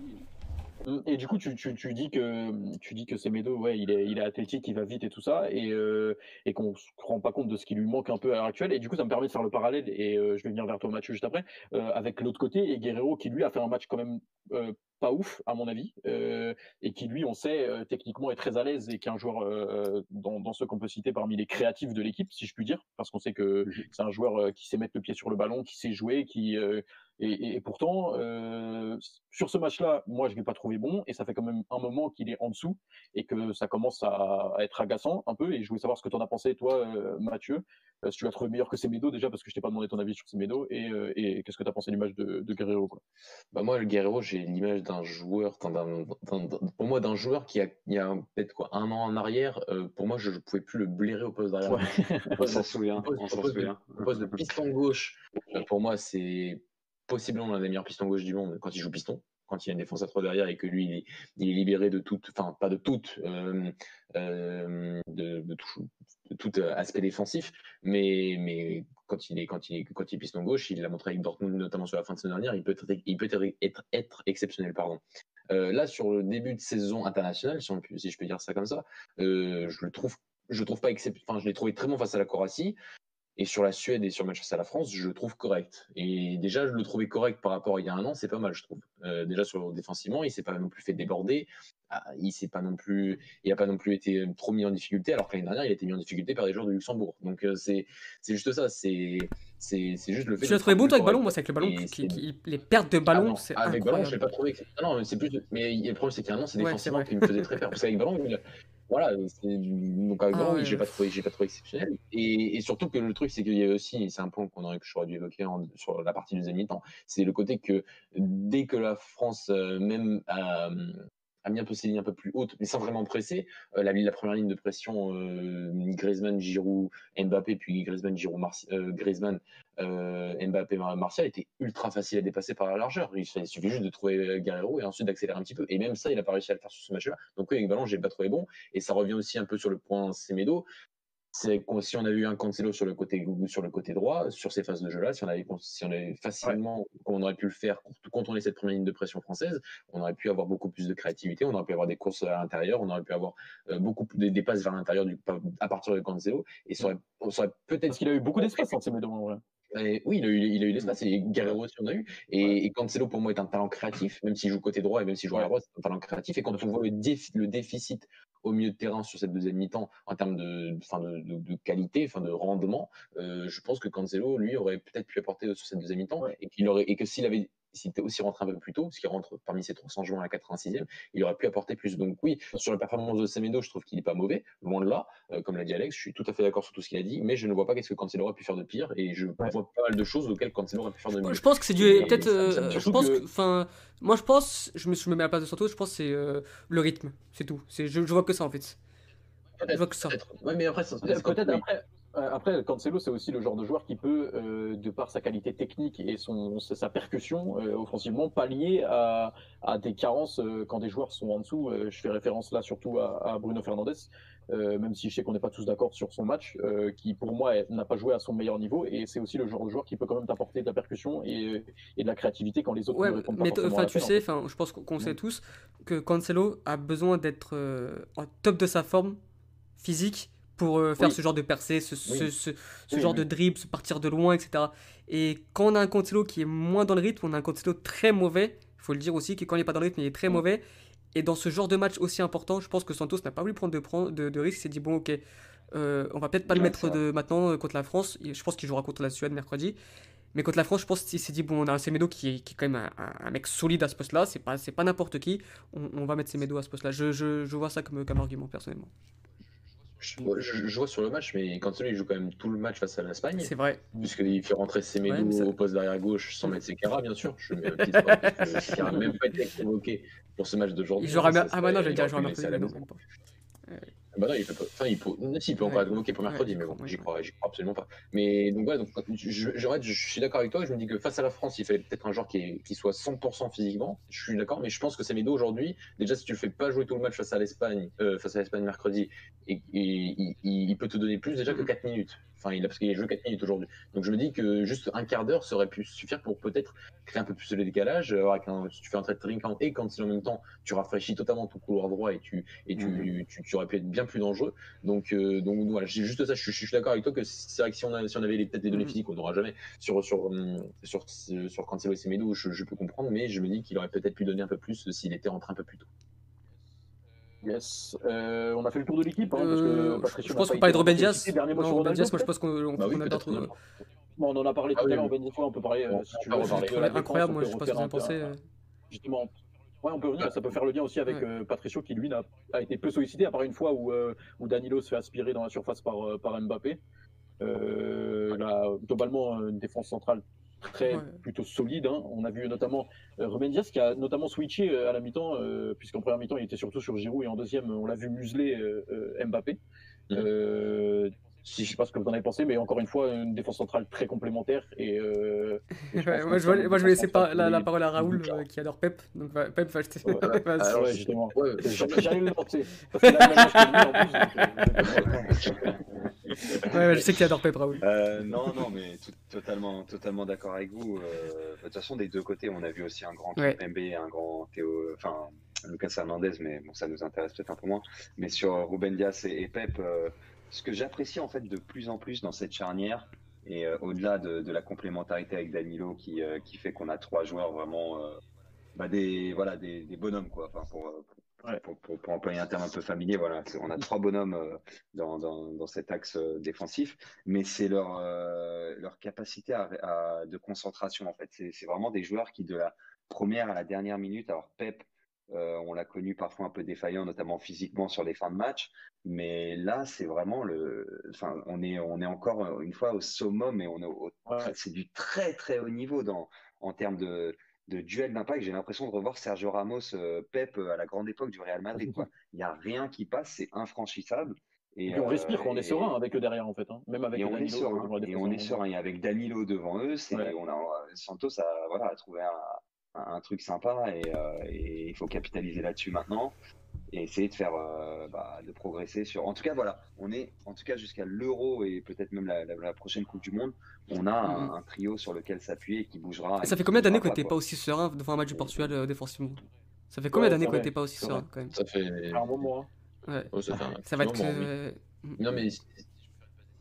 Mm, et du coup, tu, tu, tu, dis que tu dis que Semedo, ouais, il est, il est athlétique, il va vite et tout ça, et, euh, et qu'on se rend pas compte de ce qui lui manque un peu à l'heure actuelle. Et du coup, ça me permet de faire le parallèle, et euh, je vais venir vers toi, Mathieu, juste après, euh, avec l'autre côté, et Guerrero qui lui a fait un match quand même euh, pas ouf, à mon avis, euh, et qui lui, on sait, euh, techniquement est très à l'aise et qui est un joueur dans, dans ceux qu'on peut citer parmi les créatifs de l'équipe, si je puis dire, parce qu'on sait que mmh c'est un joueur qui sait mettre le pied sur le ballon, qui sait jouer, qui et, et, pourtant, euh, sur ce match-là, moi, je ne l'ai pas trouvé bon, et ça fait quand même un moment qu'il est en dessous, et que ça commence à, à être agaçant un peu. Et je voulais savoir ce que tu en as pensé, toi, euh, Mathieu, euh, si tu l'as trouvé meilleur que Semedo déjà, parce que je t'ai pas demandé ton avis sur Semedo, et, euh, et qu'est-ce que tu as pensé du match de, de Guerrero quoi? Bah moi, le Guerrero, j'ai l'image d'un joueur, pour moi, d'un joueur qui a, il y a peut-être quoi, un an en arrière, euh, pour moi, je ne pouvais plus le blairer au poste d'arrière. Ouais. on s'en souvient. On s'en souvient. Au poste de piston gauche, pour moi, c'est possiblement l'un des meilleurs pistons gauche du monde quand il joue piston, quand il y a une défense à trois derrière et que lui, il est, libéré de toute, enfin, pas de toute, euh, euh, de, tout, de, tout, aspect défensif, mais, mais quand il est, quand il est, quand il est piston gauche, il l'a montré avec Dortmund, notamment sur la fin de saison dernière, il peut être, il peut être, être, être exceptionnel, pardon. Euh, là, sur le début de saison internationale, si, je peux dire ça comme ça, euh, je le trouve je trouve pas exceptionnel. Enfin, je l'ai trouvé très bon face à la Croatie. Et sur la Suède et sur le match face à la France, je le trouve correct. Et déjà, je le trouvais correct par rapport à il y a un an, c'est pas mal, je trouve. Euh, déjà sur défensivement, il s'est pas non plus fait déborder. Ah, il s'est pas non plus, il a pas non plus été trop mis en difficulté, alors que l'année dernière, il a été mis en difficulté par des joueurs de Luxembourg. Donc euh, c'est c'est juste ça, c'est c'est juste le fait. Tu l'as trouvé bon toi avec ballon, moi c'est avec le ballon, qui, qui, les pertes de ballon, ah c'est avec ballon, je l'ai pas trouvé. Non, c'est plus, mais le problème c'est qu'un an, c'est défensivement qui me faisait très peur. Parce qu'avec ballon, voilà, donc avec ah, j'ai pas trouvé, j'ai pas trouvé exceptionnel. Et, et, surtout que le truc, c'est qu'il y a aussi, c'est un point qu'on aurait que j'aurais dû évoquer en, sur la partie deuxième mi-temps, c'est le côté que dès que la France euh, même a, a mis un peu ses lignes un peu plus hautes, mais sans vraiment presser. Euh, la, première ligne de pression, euh, Griezmann, Giroud, Mbappé, puis Griezmann, Giroud, Marci euh, Griezmann, euh, Mbappé, Martial était ultra facile à dépasser par la largeur. Il, il suffit juste de trouver Guerrero et ensuite d'accélérer un petit peu. Et même ça, il n'a pas réussi à le faire sur ce match-là. Donc oui, avec ballon, j'ai pas trouvé bon. Et ça revient aussi un peu sur le point Semedo c'est si on avait eu un Cancelo sur le côté sur le côté droit, sur ces phases de jeu là, si on avait si on avait facilement, ouais. on aurait pu le faire contourner cette première ligne de pression française, on aurait pu avoir beaucoup plus de créativité, on aurait pu avoir des courses à l'intérieur, on aurait pu avoir euh, beaucoup des, des passes vers l'intérieur à partir de Cancelo et ça aurait, on aurait peut-être parce qu'il a eu beaucoup d'espace en ces moments là. Et oui, il a eu, il a eu l'espace et Guerrero aussi en a eu. Et, ouais. et, Cancelo, pour moi, est un talent créatif, même s'il joue côté droit et même s'il joue à droite, c'est un talent créatif. Et quand on voit le, défi, le déficit au milieu de terrain sur cette deuxième mi-temps en termes de, fin de, de, de, qualité, fin de rendement, euh, je pense que Cancelo, lui, aurait peut-être pu apporter sur cette deuxième mi-temps ouais. et, qu'il aurait, et que s'il avait s'il était aussi rentré un peu plus tôt, parce qu'il rentre parmi ses 300 joueurs à la 86e, il aurait pu apporter plus. Donc oui, sur la performance de Semedo, je trouve qu'il n'est pas mauvais, loin de là. Euh, comme l'a dit Alex, je suis tout à fait d'accord sur tout ce qu'il a dit, mais je ne vois pas qu'est-ce que Cancelo aurait pu faire de pire, et je ouais. vois pas mal de choses auxquelles Cancelo aurait pu faire de mieux. Je pense que c'est dû peut-être. Euh, je pense que, enfin, moi je pense, je me, je me mets à la place de Santos, je pense que c'est euh, le rythme, c'est tout. C'est, je, je vois que ça en fait. Je vois que ça. Ouais, mais après, peut-être après. Après, Cancelo, c'est aussi le genre de joueur qui peut, euh, de par sa qualité technique et son, sa percussion euh, offensivement, pallier à, à des carences euh, quand des joueurs sont en dessous. je fais référence là surtout à, à Bruno Fernandes, même si je sais qu'on n'est pas tous d'accord sur son match, qui pour moi n'a pas joué à son meilleur niveau. Et c'est aussi le genre de joueur qui peut quand même t'apporter de la percussion et, et, de la créativité quand les autres ouais, ne répondent mais pas. Enfin, tu sais, enfin, je pense qu'on sait tous que Cancelo a besoin d'être au top de sa forme physique pour euh, faire oui. ce genre de percée, ce, oui. ce, ce, ce oui, genre de dribble, partir de loin, etc. Et quand on a un Cancelo qui est moins dans le rythme, on a un Cancelo très mauvais, faut le dire aussi, que quand il n'est pas dans le rythme, il est très mauvais. Et dans ce genre de match aussi important, je pense que Santos n'a pas voulu prendre de, de, de risques. Il s'est dit, bon, ok, euh, on va peut-être pas le mettre de maintenant euh, contre la France. Il- Je pense qu'il jouera contre la Suède mercredi. Mais contre la France, je pense qu'il s'est dit, bon, on a un Semedo qui est, qui est quand même un, un- un mec solide à ce poste-là. C'est pas, pas n'importe qui. On, on va mettre Semedo à ce poste-là. Je, je, je vois ça comme, comme argument, personnellement. Je, je- je vois sur le match, mais Cancelo il joue quand même tout le match face à l'Espagne. C'est vrai. Puisqu'il fait rentrer Semedo ça- au poste derrière gauche sans mettre Secara, bien sûr. Je mets un petit n'a même pas été convoqué pour ce match d'aujourd'hui. Il jouera. Ça Ah, bah non, j'allais dire, il jouera mercredi. Pas. Bah non, il peut pas. Enfin, il peut. Si, il peut Ouais. être convoqué pour mercredi, Ouais, mais bon, j'y crois, j'y absolument pas. Mais donc voilà, donc, je, je, je- suis d'accord avec toi. Je me dis que face à la France, il fallait peut-être un joueur qui, est- qui soit 100% physiquement. Je suis d'accord, mais je pense que Semedo aujourd'hui, déjà si tu le fais pas jouer tout le match face à l'Espagne, euh, face à l'Espagne mercredi, et, et il, il- il peut te donner plus déjà que 4 minutes. Enfin, il a parce qu'il a joué 4 minutes aujourd'hui. Donc je me dis que juste un quart d'heure ça aurait pu suffire pour peut-être créer un peu plus de décalage. euh, avec un- si tu fais un trait de Trincão et quand en même temps tu rafraîchis totalement ton couloir droit et tu et tu, Mhm. tu, tu aurais pu être bien plus dangereux. Donc, euh, donc voilà, j'ai juste ça. Je, suis- je suis d'accord avec toi que c'est vrai que si on, a, si on avait les- peut-être des données Mhm. physiques, on n'aura jamais sur sur hum, sur sur, sur Cancelo et Semedo. Je, je peux comprendre, mais je me dis qu'il aurait peut-être pu donner un peu plus s'il était rentré un peu plus tôt. Yes. Euh, on a fait le tour de l'équipe. Hein, parce Euh, que Patricio je pense qu'on parlait de Ruben mot Non, Ruben moi je pense qu'on on- Bah oui, on a peut-être, d'autres. non. Bon, on en a parlé Ah tout à l'heure, on peut parler, euh, Bon, si tu peut veux, Incroyable, moi je sais pas ce que vous en refaire un peu- pensez. Justement, ouais, on peut revenir, ça peut faire le lien aussi avec Ouais. euh, Patricio qui, lui, n'a a été peu sollicité, à part une fois où, euh, où Danilo se fait aspirer dans la surface par, par Mbappé. Euh, là, globalement, une défense centrale très Ouais. plutôt solide. hein. On a vu notamment euh, Ruben Dias qui a notamment switché euh, à la mi-temps, euh, puisqu'en première mi-temps, il était surtout sur Giroud, et en deuxième, on l'a vu museler euh, euh, Mbappé. Mhm. Euh, si, je sais pas ce que vous en avez pensé, mais encore une fois, une défense centrale très complémentaire. Et, euh, et je Ouais, pense moi, je vais, c'est moi, je vais laisser par- la, parole à Raoul euh, qui adore Pep. Donc va- Pep va acheter. Ouais, Vas-y. alors, ouais, justement. J'allais le lancer. Parce que Ouais, je sais qu'il adore Pep, Raoul. Euh, non, non, mais tout- totalement, totalement d'accord avec vous. Euh, de toute façon, des deux côtés, on a vu aussi un grand Ouais. Kimpembe, un grand Théo, enfin Lucas Hernandez, mais bon, ça nous intéresse peut-être un peu moins. Mais sur Ruben Dias et, et Pep, euh, ce que j'apprécie en fait de plus en plus dans cette charnière, et euh, au-delà de, de la complémentarité avec Danilo, qui, euh, qui fait qu'on a trois joueurs vraiment, euh, bah, des, voilà, des, des bonhommes quoi. Enfin, pour, Ouais. pour, pour- pour employer un terme un peu familier, voilà, on a trois bonhommes euh, dans, dans, dans cet axe euh, défensif mais c'est leur, euh, leur capacité à, à- de concentration en fait. C'est vraiment des joueurs qui de la première à la dernière minute, alors Pep, euh, on l'a connu parfois un peu défaillant, notamment physiquement sur les fins de match, mais là c'est vraiment le, enfin on est on est encore une fois au summum et on est au- Ouais. c'est du très très haut niveau dans en termes de de duel d'impact, j'ai l'impression de revoir Sergio Ramos, euh, Pep euh, à la grande époque du Real Madrid. Quoi. Il n'y a rien qui passe, c'est infranchissable. Et on euh, respire quand on est serein avec eux derrière, en fait. hein. Même avec et on est Danilo, serein. euh, Et on est serein. Et avec Danilo devant eux, c'est Ouais. on a Santos a voilà a trouvé un, un truc sympa et, euh, et il faut capitaliser là-dessus maintenant et essayer de faire euh, bah, de progresser sur. En tout cas voilà, on est en tout cas jusqu'à l'Euro et peut-être même la, la- la prochaine Coupe du Monde, on a un, Mhm. un trio sur lequel s'appuyer et qui bougera. Et et ça fait combien d'années que t'es pas aussi serein devant un match du Portugal euh, défensivement? Ça fait combien Ouais, d'années que t'es pas aussi serein quand même? Ça fait. Un moment, hein. Ouais. Ça, fait un Ça va être. moment, oui. euh, Non, mais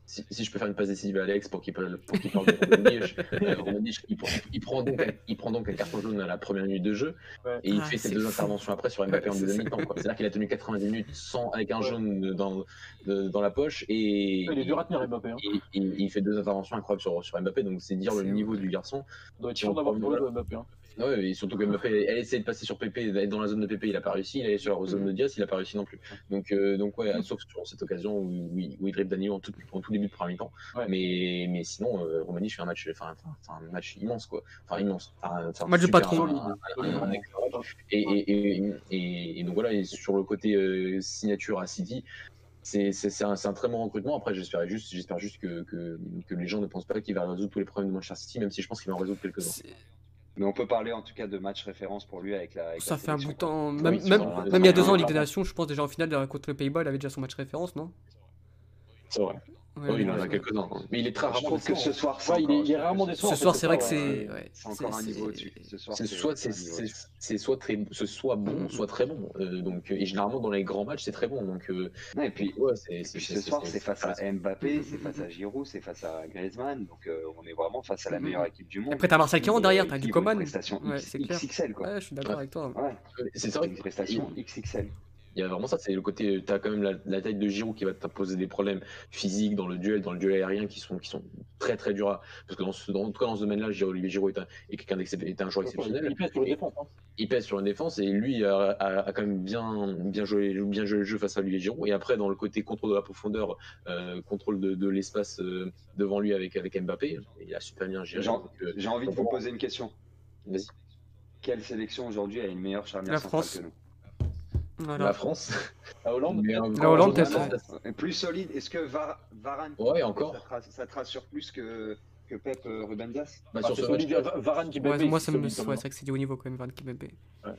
si, je peux faire une passe décisive à Alex pour qu'il parle, pour qu'il parle de Romanich, euh, il, prend, il, prend donc, un- il prend donc un carton jaune à la première minute de jeu Ouais. et il Ah, fait ses deux fou. interventions après sur Mbappé en Ouais, deuxième c'est- mi-temps. C'est-à-dire qu'il a tenu 90 minutes sans, avec un Ouais. jaune dans, de- dans la poche et Il est dur à tenir, Mbappé. Hein. et- il fait deux interventions incroyables sur, sur Mbappé, donc c'est dire le niveau du garçon. Il doit être chiant d'avoir le Mbappé. Hein. Ouais, et surtout que Mbappé, elle essaie de passer sur Pépé, d'aller dans la zone de Pépé, il a pas réussi, il est sur la zone de Diaz, il a pas réussi non plus. Donc, euh, donc ouais, sauf sur cette occasion où, où il- où il dribble Danilo en tout, en tout début de première mi-temps. Ouais. Mais, mais sinon, euh, Roumanie fait un match, enfin, un match immense quoi. Enfin immense. Enfin, enfin, Match de patron. un- un- un- un. Et, et, et, et, et donc voilà, et sur le côté euh, signature à City, c'est un, un très bon recrutement. Après, j'espère juste, juste que, que, que les gens ne pensent pas qu'il va résoudre tous les problèmes de Manchester City, même si je pense qu'il va en résoudre quelques-uns. Mais on peut parler en tout cas de match référence pour lui avec la. avec Ça la fait un bout de temps. Même, il y a deux ans en. Ligue des Nations, je pense déjà en finale euh, contre les Pays-Bas, il avait déjà son match référence, non? C'est vrai. Ouais, Oui, il en a quelques-uns. Mais il est très Je rarement trouve que ce soir, c'est Ouais, il est- rarement décevant. Ce soir, c'est vrai que ça, c'est. C'est encore un niveau au-dessus. Soir, C'est soit, c'est soit, très, ce soit bon, soit très bon. Euh, donc, et généralement, dans les grands matchs, c'est très bon. Donc, euh, Et puis, ouais, c'est, et c'est, puis ce soir, c'est face à Mbappé, c'est face à Giroud, c'est face à Griezmann. Donc, euh, on est vraiment face à la meilleure équipe du monde. Après, t'as Marcel Caron derrière, t'as qui Coman. prestation Ouais, c'est clair. XXL, quoi. Je suis d'accord avec toi. C'est vrai une prestation XXL. Il y a vraiment ça, c'est le côté, tu as quand même la, la taille de Giroud qui va te poser des problèmes physiques dans le duel, dans le duel aérien qui sont, qui sont très très durs à. Parce que dans ce, dans, en tout cas dans ce domaine-là, Giroud- Olivier Giroud est un, est quelqu'un est un joueur exceptionnel. Il pèse sur le défense. hein. Il pèse sur une défense et lui a, a- a quand même bien, bien, joué, bien joué le jeu face à Olivier Giroud. Et après, dans le côté contrôle de la profondeur, euh, contrôle de, de l'espace euh, devant lui avec, avec Mbappé, il a super bien géré. Euh, J'ai envie de vous poser une question. Vas-y. Quelle sélection aujourd'hui a une meilleure charnière La France. que nous? Voilà. La France. À Hollande. Mais, La Hollande, ça- ouais. Euh, Plus solide. Est-ce que Var- Varane, Ouais, encore. Ça, ça te rassure plus que, que Pep euh, Ruben Dias? Bah, Ah, sur ce match- Varane qui Ouais, moi, c'est ça me. Ouais, vrai que c'est du haut niveau quand même, Van Kibebe.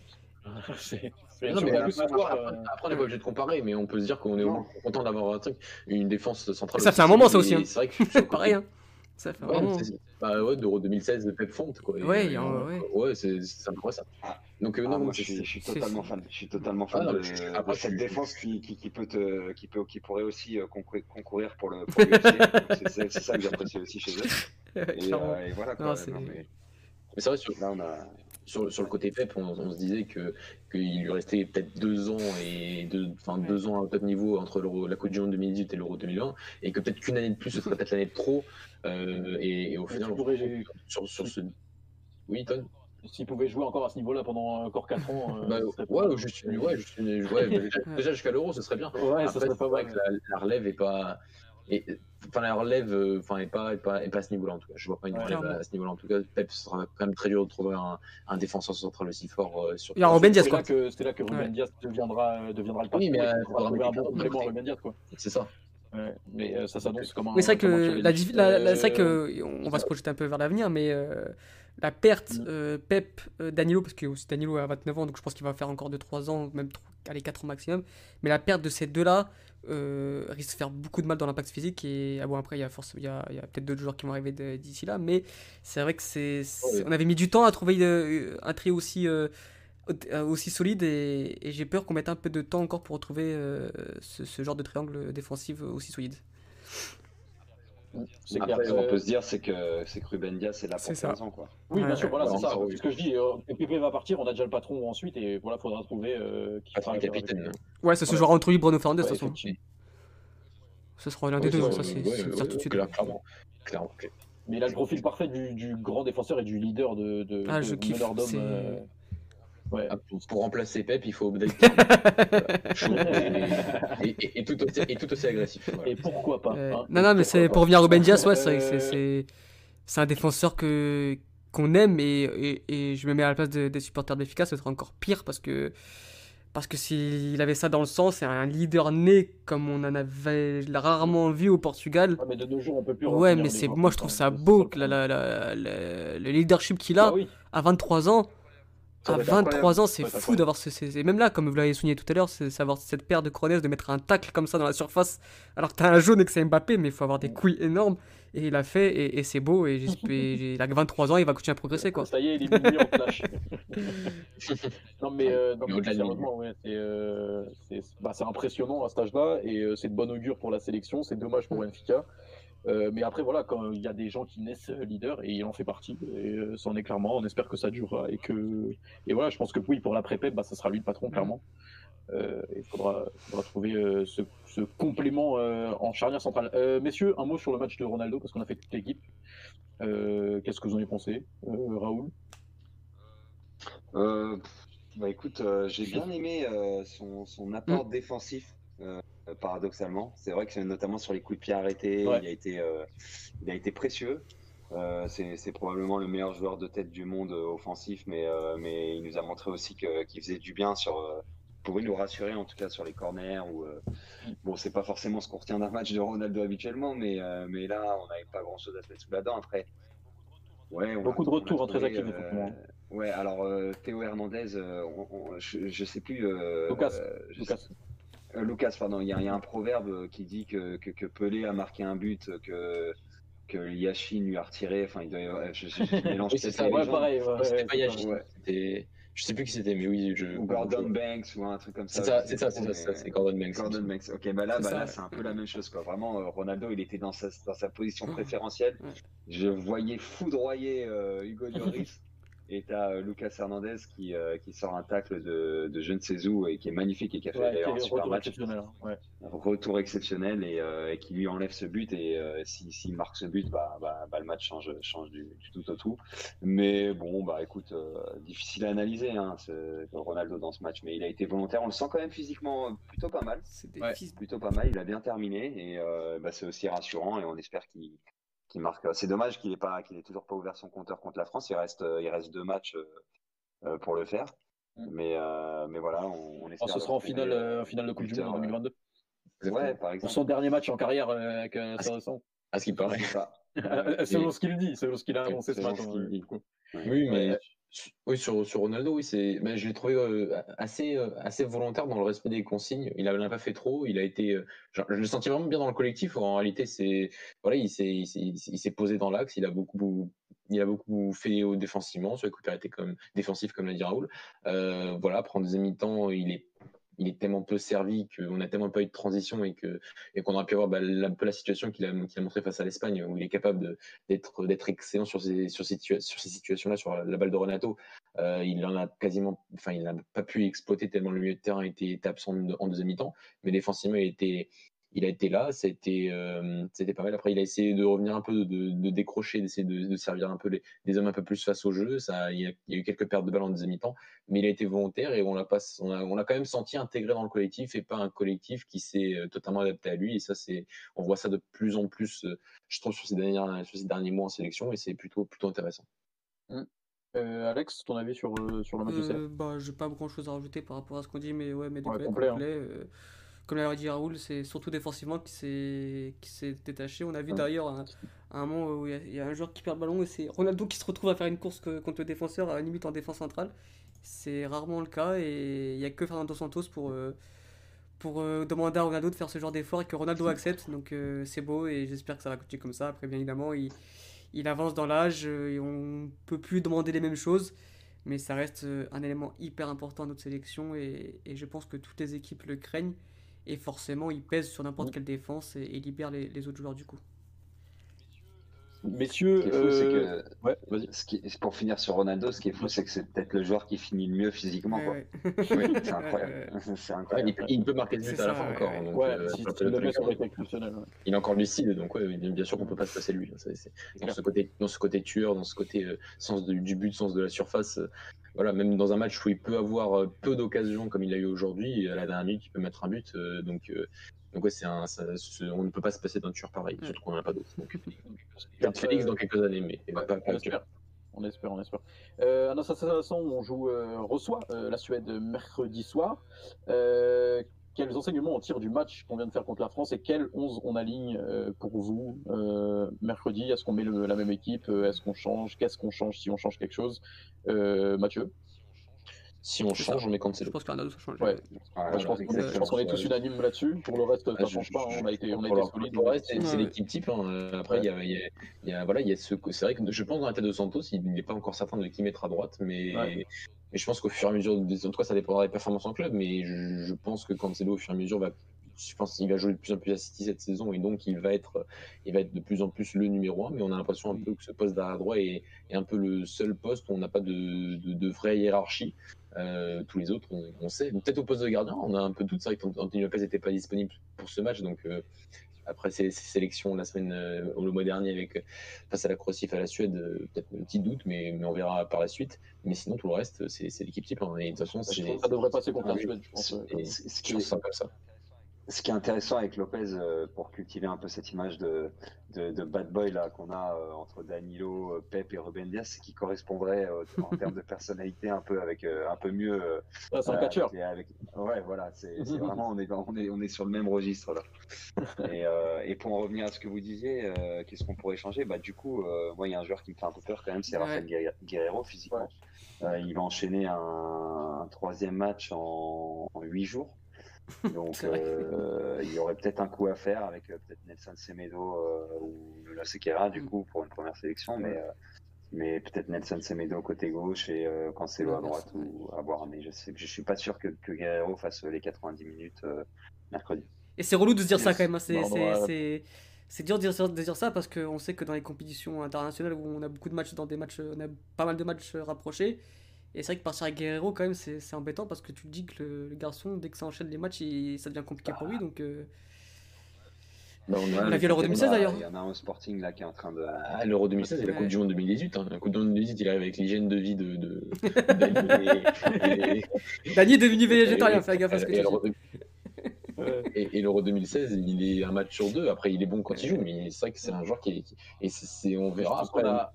C'est- c'est- Non, mais sur après, soir, euh, on n'est pas obligé de comparer, mais on peut se dire qu'on est au Non. moins content d'avoir un truc, une défense centrale. Ça aussi fait un moment, ça aussi, et hein. C'est vrai que sur Pareil, hein. Ça fait Ouais, vraiment. c'est- bah ouais, d'Euro 2016 de Pep Fonte, quoi. Ouais, un- ouais. ouais, c'est incroyable ça. Ah. Donc, euh, Ah, non, moi, je suis, je suis c'est- totalement fan. Je suis totalement fan Ah, non, de, je- après, je cette suis- défense qui, qui, qui peut te, qui peut, qui pourrait aussi euh, concourir, pour le. C'est- ça que j'apprécie aussi chez eux. Et, euh, et voilà quoi. Non, c'est- Non, mais Mais c'est vrai, sur, là, on a. sur, sur le côté Pep, on, on se disait que qu'il lui restait peut-être deux ans et deux, enfin deux ans à un top niveau entre l'Euro- la Coupe du Monde 2018 et l'Euro 2020, et que peut-être qu'une année de plus ce serait peut-être l'année de trop. euh, et, et au final, on- pourrais- sur, sur ce. Oui, Ton S'il pouvait jouer encore à ce niveau-là pendant encore 4 ans. euh, bah, Ouais, mal. juste, une- ouais, juste une- ouais, déjà, déjà jusqu'à l'Euro, ce serait bien. Ouais, ça Après, serait pas vrai que la, la relève est pas. Et, enfin, la relève euh, enfin, est, pas, est, pas, est pas à ce niveau-là en tout cas. Je vois pas une Ouais, relève clairement. à ce niveau-là en tout cas. Pep ce sera quand même très dur de trouver un, un défenseur central aussi fort euh, sur. Il y a Ruben C'est quoi. là que, c'est là que Ruben Ouais. Dias deviendra, euh, deviendra le Oui, mais, euh, il faudra faudra trouver un bon complément. Ruben Dias. Quoi. C'est ça. Ouais, mais euh, ça s'annonce comme un. Mais c'est vrai que la, vrai Euh, que on va se projeter un peu vers l'avenir, mais euh, la perte Mm. euh, Pep euh, Danilo, parce que aussi Danilo a 29 ans, donc je pense qu'il va faire encore 2-3 ans, même 3, allez 4 ans maximum. Mais la perte de ces deux-là euh, risque de faire beaucoup de mal dans l'impact physique. Et ah bon, après, il y a, force- il y a, il y a peut-être d'autres joueurs qui vont arriver d'ici là, mais c'est vrai que c'est, on avait mis du temps à trouver un trio aussi. aussi solide et, et j'ai peur qu'on mette un peu de temps encore pour retrouver ce, ce genre de triangle défensif aussi solide. C'est clair. Après, qu'on Euh, peut se dire, c'est que, c'est que Ruben Dias est là C'est pour ça. 15 ans. Quoi. Oui, bien Ouais, sûr, voilà, c'est ça. C'est ce que je dis. euh, Pépé va partir, on a déjà le patron ensuite, et voilà, faudra trouver euh, qui Patron fera et capitaine. Ouais, ça se Ouais. jouera entre lui et Bruno Fernandes, de toute façon. Ce sera l'un des deux, c'est- ça c'est c'est tout de suite. clair- Clairement. Clairement. Mais il a le profil parfait du, grand défenseur et du leader de, de, Ah, de je kiffe, meneur d'homme. c'est- euh, Ouais. Ah, pour, pour remplacer Pep, il faut Chaud et, et, et, et tout aussi, et tout aussi agressif. voilà. Et pourquoi pas Euh, hein, non, non, mais c'est pour revenir à Ruben Dias, ouais, c'est un défenseur que qu'on aime et, et, et je me mets à la place de- des supporters d'efficace, ce serait encore pire parce que parce que s'il avait ça dans le sang, c'est un leader né comme on en avait rarement vu au Portugal. Ouais, mais de nos jours, on peut plus. Ouais, mais c'est moi je trouve ça, ça beau que le la, la- problème. la- le, le leadership qu'il a Ah oui, à 23 ans. À va être 23 ans, c'est fou d'avoir ce, et même là, comme vous l'avez souligné tout à l'heure, c'est savoir cette paire de Cronès de mettre un tacle comme ça dans la surface, alors que t'as un jaune et que c'est Mbappé, mais il faut avoir des couilles énormes. Et il l'a fait, et, et c'est beau, et, il a que 23 ans, il va continuer à progresser, quoi. Ça y est, il est en clash. non, mais, euh, non, Mais mais au-delà de sérieusement, ouais, c'est euh, bah, c'est impressionnant à cet âge-là et euh, c'est de bon augure pour la sélection. C'est dommage pour Benfica. Euh, mais après, voilà, quand il y a des gens qui naissent leaders et il en fait partie, et euh, c'en est clairement. On espère que ça durera et que. Et voilà, je pense que oui, pour l'après-PEP, bah, ça sera lui le patron, clairement. Euh, il faudra, faudra trouver euh, ce, ce complément euh, en charnière centrale. Euh, messieurs, un mot sur le match de Ronaldo, parce qu'on a fait toute l'équipe. Euh, Qu'est-ce que vous en avez pensé, euh, Raoul? Euh, bah écoute, euh, j'ai bien aimé euh, son, son apport défensif, euh, paradoxalement. C'est vrai que c'est notamment sur les coups de pied arrêtés, Ouais. il, a été, euh, il a été précieux. Euh, c'est probablement le meilleur joueur de tête du monde euh, offensif, mais, euh, mais il nous a montré aussi qu'il faisait du bien sur. Euh, pouvait nous rassurer en tout cas sur les corners. Ou, euh, bon, c'est pas forcément ce qu'on retient d'un match de Ronaldo habituellement, mais, euh, mais là, on n'avait pas grand chose à se mettre sous la dent. Après, ouais, Beaucoup a- de retours, hein, actifs, effectivement. Ouais, alors euh, Théo Hernandez, euh, on- on- je, je sais plus. euh, Lucas, euh, je Euh, Lucas, pardon, il y, a il y a un proverbe qui dit que, que, que Pelé a marqué un but, que, que Yashin lui a retiré. Enfin, il doit y avoir- je, je- je mélange Oui, c'est peut-être ça, les Ouais, légendes. pareil. ouais, C'était ouais, pas c'est Yashin, ouais. c'était- Je sais plus qui c'était, mais oui, je. Ou Gordon Banks ou un truc comme ça. C'est ça, c'est ça, c'est ça, Gordon Banks. Gordon Banks. Ok, bah là, C'est bah là, c'est un peu la même chose, quoi. Vraiment, euh, Ronaldo, il était dans sa, dans sa position préférentielle. Je voyais foudroyer euh, Hugo Lloris. Et t'as euh, Lucas Hernandez qui, euh, qui sort un tacle de, de je ne sais où et qui est magnifique et qui a fait Ouais, d'ailleurs un super retour match. exceptionnel. hein, ouais. Retour exceptionnel et, euh, et qui lui enlève ce but. Et euh, si- s'il marque ce but, bah, bah, bah, le match change, change du, du tout au tout. Mais bon, bah écoute, euh, difficile à analyser hein, ce- Ronaldo dans ce match. Mais il a été volontaire. On le sent quand même physiquement euh, plutôt pas mal des Ouais. plutôt pas mal. Il a bien terminé et euh, bah, c'est aussi rassurant et on espère qu'il qu'il marque. C'est dommage qu'il ait pas, qu'il ait toujours pas ouvert son compteur contre la France. Il reste, euh, il reste deux matchs euh, euh, pour le faire. Mm. Mais, euh, mais voilà, on, on Ah, espère. ce sera en finale, euh, en finale de Coupe du Monde en euh, 2022. Ouais, par Pour exemple. son dernier match en carrière avec euh. À ce qui paraît. Selon ce qu'il dit, selon ce qu'il a annoncé ce matin. qu'il. Oui, mais oui, sur, sur Ronaldo, oui, c'est, ben, je l'ai trouvé euh, assez, euh, assez volontaire dans le respect des consignes. Il n'a pas fait trop. Il a été, euh, je le sentis vraiment bien dans le collectif. En réalité, c'est, voilà, il s'est, il s'est, posé dans l'axe. Il a beaucoup, il a beaucoup fait au défensivement. Sur les coups, été comme défensif, comme l'a dit Raoul. Voilà, prendre des mi-temps, il est, il est tellement peu servi qu'on a tellement pas eu de transition et qu'on aurait pu avoir bah, la- la situation qu'il a, qu'il a montré face à l'Espagne, où il est capable d'être excellent sur ces sur ces, situa- sur ces situations-là, sur la, balle de Renato. Euh, il en a quasiment, enfin, il n'a pas pu exploiter tellement le milieu de terrain était, était absent en, en deuxième mi-temps, mais défensivement, il était il a été là, c'était euh, c'était pas mal. Après, il a essayé de revenir un peu, de, de, de décrocher, d'essayer de, de servir un peu les, les hommes un peu plus face au jeu. Ça, il y, a, il y a eu quelques pertes de balles en deuxième mi-temps, mais il a été volontaire et on l'a pas, on a, on l'a quand même senti intégré dans le collectif et pas un collectif qui s'est euh, totalement adapté à lui. Et ça, c'est, on voit ça de plus en plus, euh, je trouve, sur ces derniers, sur ces derniers mois en sélection et c'est plutôt, plutôt intéressant. Euh, Alex, ton avis sur, sur le match de Euh, Sel bah, j'ai pas grand chose à rajouter par rapport à ce qu'on dit, mais ouais, mais Ouais, complet, complet, hein. euh, comme l'a dit Raoul, c'est surtout défensivement qui s'est détaché. On a vu Ouais. d'ailleurs un, moment où il y, a- il y a un joueur qui perd le ballon et c'est Ronaldo qui se retrouve à faire une course que- contre le défenseur à la limite en défense centrale. C'est rarement le cas et il y a que Fernando Santos pour euh, pour euh, demander à Ronaldo de faire ce genre d'effort et que Ronaldo accepte. Donc euh, c'est beau et j'espère que ça va continuer comme ça. Après, bien évidemment, il, il avance dans l'âge et on peut plus demander les mêmes choses. Mais ça reste un élément hyper important à notre sélection et, et je pense que toutes les équipes le craignent. Et forcément, il pèse sur n'importe Mm. quelle défense et, et libère les, les autres joueurs du coup. Messieurs, Ce qui est fou, c'est euh, que ouais, vas-y. ce qui, pour finir sur Ronaldo, ce qui est fou, c'est que c'est peut-être le joueur qui finit le mieux physiquement. Ouais, c'est incroyable. c'est Ouais, incroyable. il, peut- il peut marquer des buts C'est à la fin encore. donc, euh, si, le mec le il est encore lucide, donc ouais, bien sûr qu'on peut pas se passer de lui. C'est- dans, ce côté, dans ce côté tueur, dans ce côté euh, sens de- du but, sens de la surface. euh, voilà, même dans un match où il peut avoir peu d'occasions comme il a eu aujourd'hui, à la dernière minute, il peut mettre un but. euh, donc, euh, donc ouais, c'est un, ça- on ne peut pas se passer d'un tueur pareil, surtout qu'on n'en a pas d'autres. Donc, J'espère peut-être Félix dans quelques années, mais Ouais, pas, pas on espère. On espère, on espère. Euh, à notre association, on joue, euh, reçoit euh, la Suède mercredi soir. Euh, quels enseignements on tire du match qu'on vient de faire contre la France et quel 11 on aligne euh, pour vous euh, mercredi? Est-ce qu'on met le- la même équipe? Euh, Est-ce qu'on change? Qu'est-ce qu'on change si on change quelque chose? Euh, Mathieu? Si on ça. change, on met Je Cancelo. pense qu'un autre ça change. Ouais. Ouais, Moi, je pense qu'on est, je exactement. pense qu'on est tous unanimes là-dessus. Pour le reste, ça Ah, ne je- change pas. je- hein. On a été, on a Pour été le- solide. pour le reste, c'est Ouais. l'équipe type. hein. Après, il y a, il y a- il y a- voilà, il y a ce, c'est vrai que je pense dans la tête de Santos, il n'est pas encore certain de qui mettre à droite, mais, Ouais. mais je pense qu'au fur et à mesure, en tout cas, ça dépendra des performances en club, mais je, je pense que Cancelo, au fur et à mesure, va, je pense qu'il va jouer de plus en plus à City cette saison et donc il va être, il va être de plus en plus le numéro un. Mais on a l'impression un peu que ce poste d'arrière droit est, est un peu le seul poste où on n'a pas de, de, de vraie hiérarchie. Euh, tous les autres, on, on sait. Peut-être au poste de gardien, on a un peu de doute. C'est vrai qu'Anthony Lopez n'était pas disponible pour ce match, donc euh, après ces, ces sélections la semaine euh, le mois dernier avec face à la Croatie, face à la Suède, euh, peut-être un petit doute, mais, mais on verra par la suite. Mais sinon, tout le reste, c'est l'équipe type. hein. Et de toute façon, ça devrait passer contre la Ah. Suède, je pense. et- Ce- qui est- comme ça. Ce qui est intéressant avec Lopez, euh, pour cultiver un peu cette image de, de, de bad boy là qu'on a euh, entre Danilo, euh, Pep et Ruben Dias, c'est qu'il correspondrait euh, en termes de personnalité un peu avec euh, un peu mieux. euh, Ah, c'est un euh, catcheur. avec les- avec- Ouais, voilà, c'est vraiment on est, on est on est sur le même registre là. et, euh, et pour en revenir à ce que vous disiez, euh, qu'est-ce qu'on pourrait changer? Bah du coup, euh, moi il y a un joueur qui me fait un peu peur quand même, c'est Ouais. Rafael Guerre- Guerrero physiquement. Ouais. Euh, il va enchaîner un, un troisième match en, en huit jours. Donc euh, il y aurait peut-être un coup à faire avec euh, peut-être Nelson Semedo euh, ou La Sequeira du Mm. coup pour une première sélection, mais, mais peut-être Nelson Semedo côté gauche et euh, Cancelo Ouais, à droite ouais. ou à voir. Mais je sais je suis pas sûr que, que Guerrero fasse les 90 minutes euh, mercredi. Et c'est relou de se dire ça quand même. hein. C'est, Non, c'est, c'est- dur de dire, ça- de dire ça parce qu'on sait que dans les compétitions internationales où on a beaucoup de matchs, dans des matchs, on a pas mal de matchs rapprochés. Et c'est vrai que partir avec Guerrero, quand même, c'est, c'est embêtant parce que tu te dis que le, le garçon, dès que ça enchaîne les matchs, il- ça devient compliqué pour lui. Donc, euh, Bah, on On a l'a vu à l'Euro peut-être 2016, pas- d'ailleurs. Il y en a un au Sporting là qui est en train de. à l'Euro 2016 et la Ouais. Coupe du Monde 2018. Hein. La Coupe du Monde 2018, il arrive avec l'hygiène de vie de. de... Dany est devenu végétarien, et- fais gaffe à ce que tu l'Euro- dis. Et, et l'Euro 2016, il est un match sur deux. Après, il est bon quand il joue, mais c'est vrai que c'est un joueur qui est. qui- Et c'est, c'est- on verra après. qu'on a-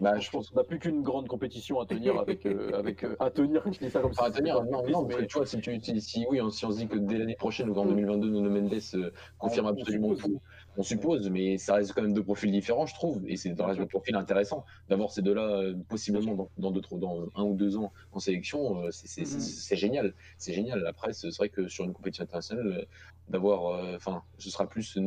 Bah, je pense qu'on n'a plus qu'une grande compétition à tenir avec, euh, avec euh, à tenir. Je dis ça comme ça. À tenir, non, non, mais tu vois, si, tu, si, si- oui, on- si on se dit que dès l'année prochaine ou en Mm. 2022, Nuno Mendes euh, confirme On- on absolument tout, on suppose, mais ça reste quand même deux profils différents, je trouve, et c'est dans reste deux profils intéressants. D'avoir ces deux-là, possiblement dans, dans, d'autres- dans un ou deux ans en sélection, euh, c'est, génial. C'est génial. Après, c'est vrai que sur une compétition internationale, d'avoir, euh, enfin, ce sera plus,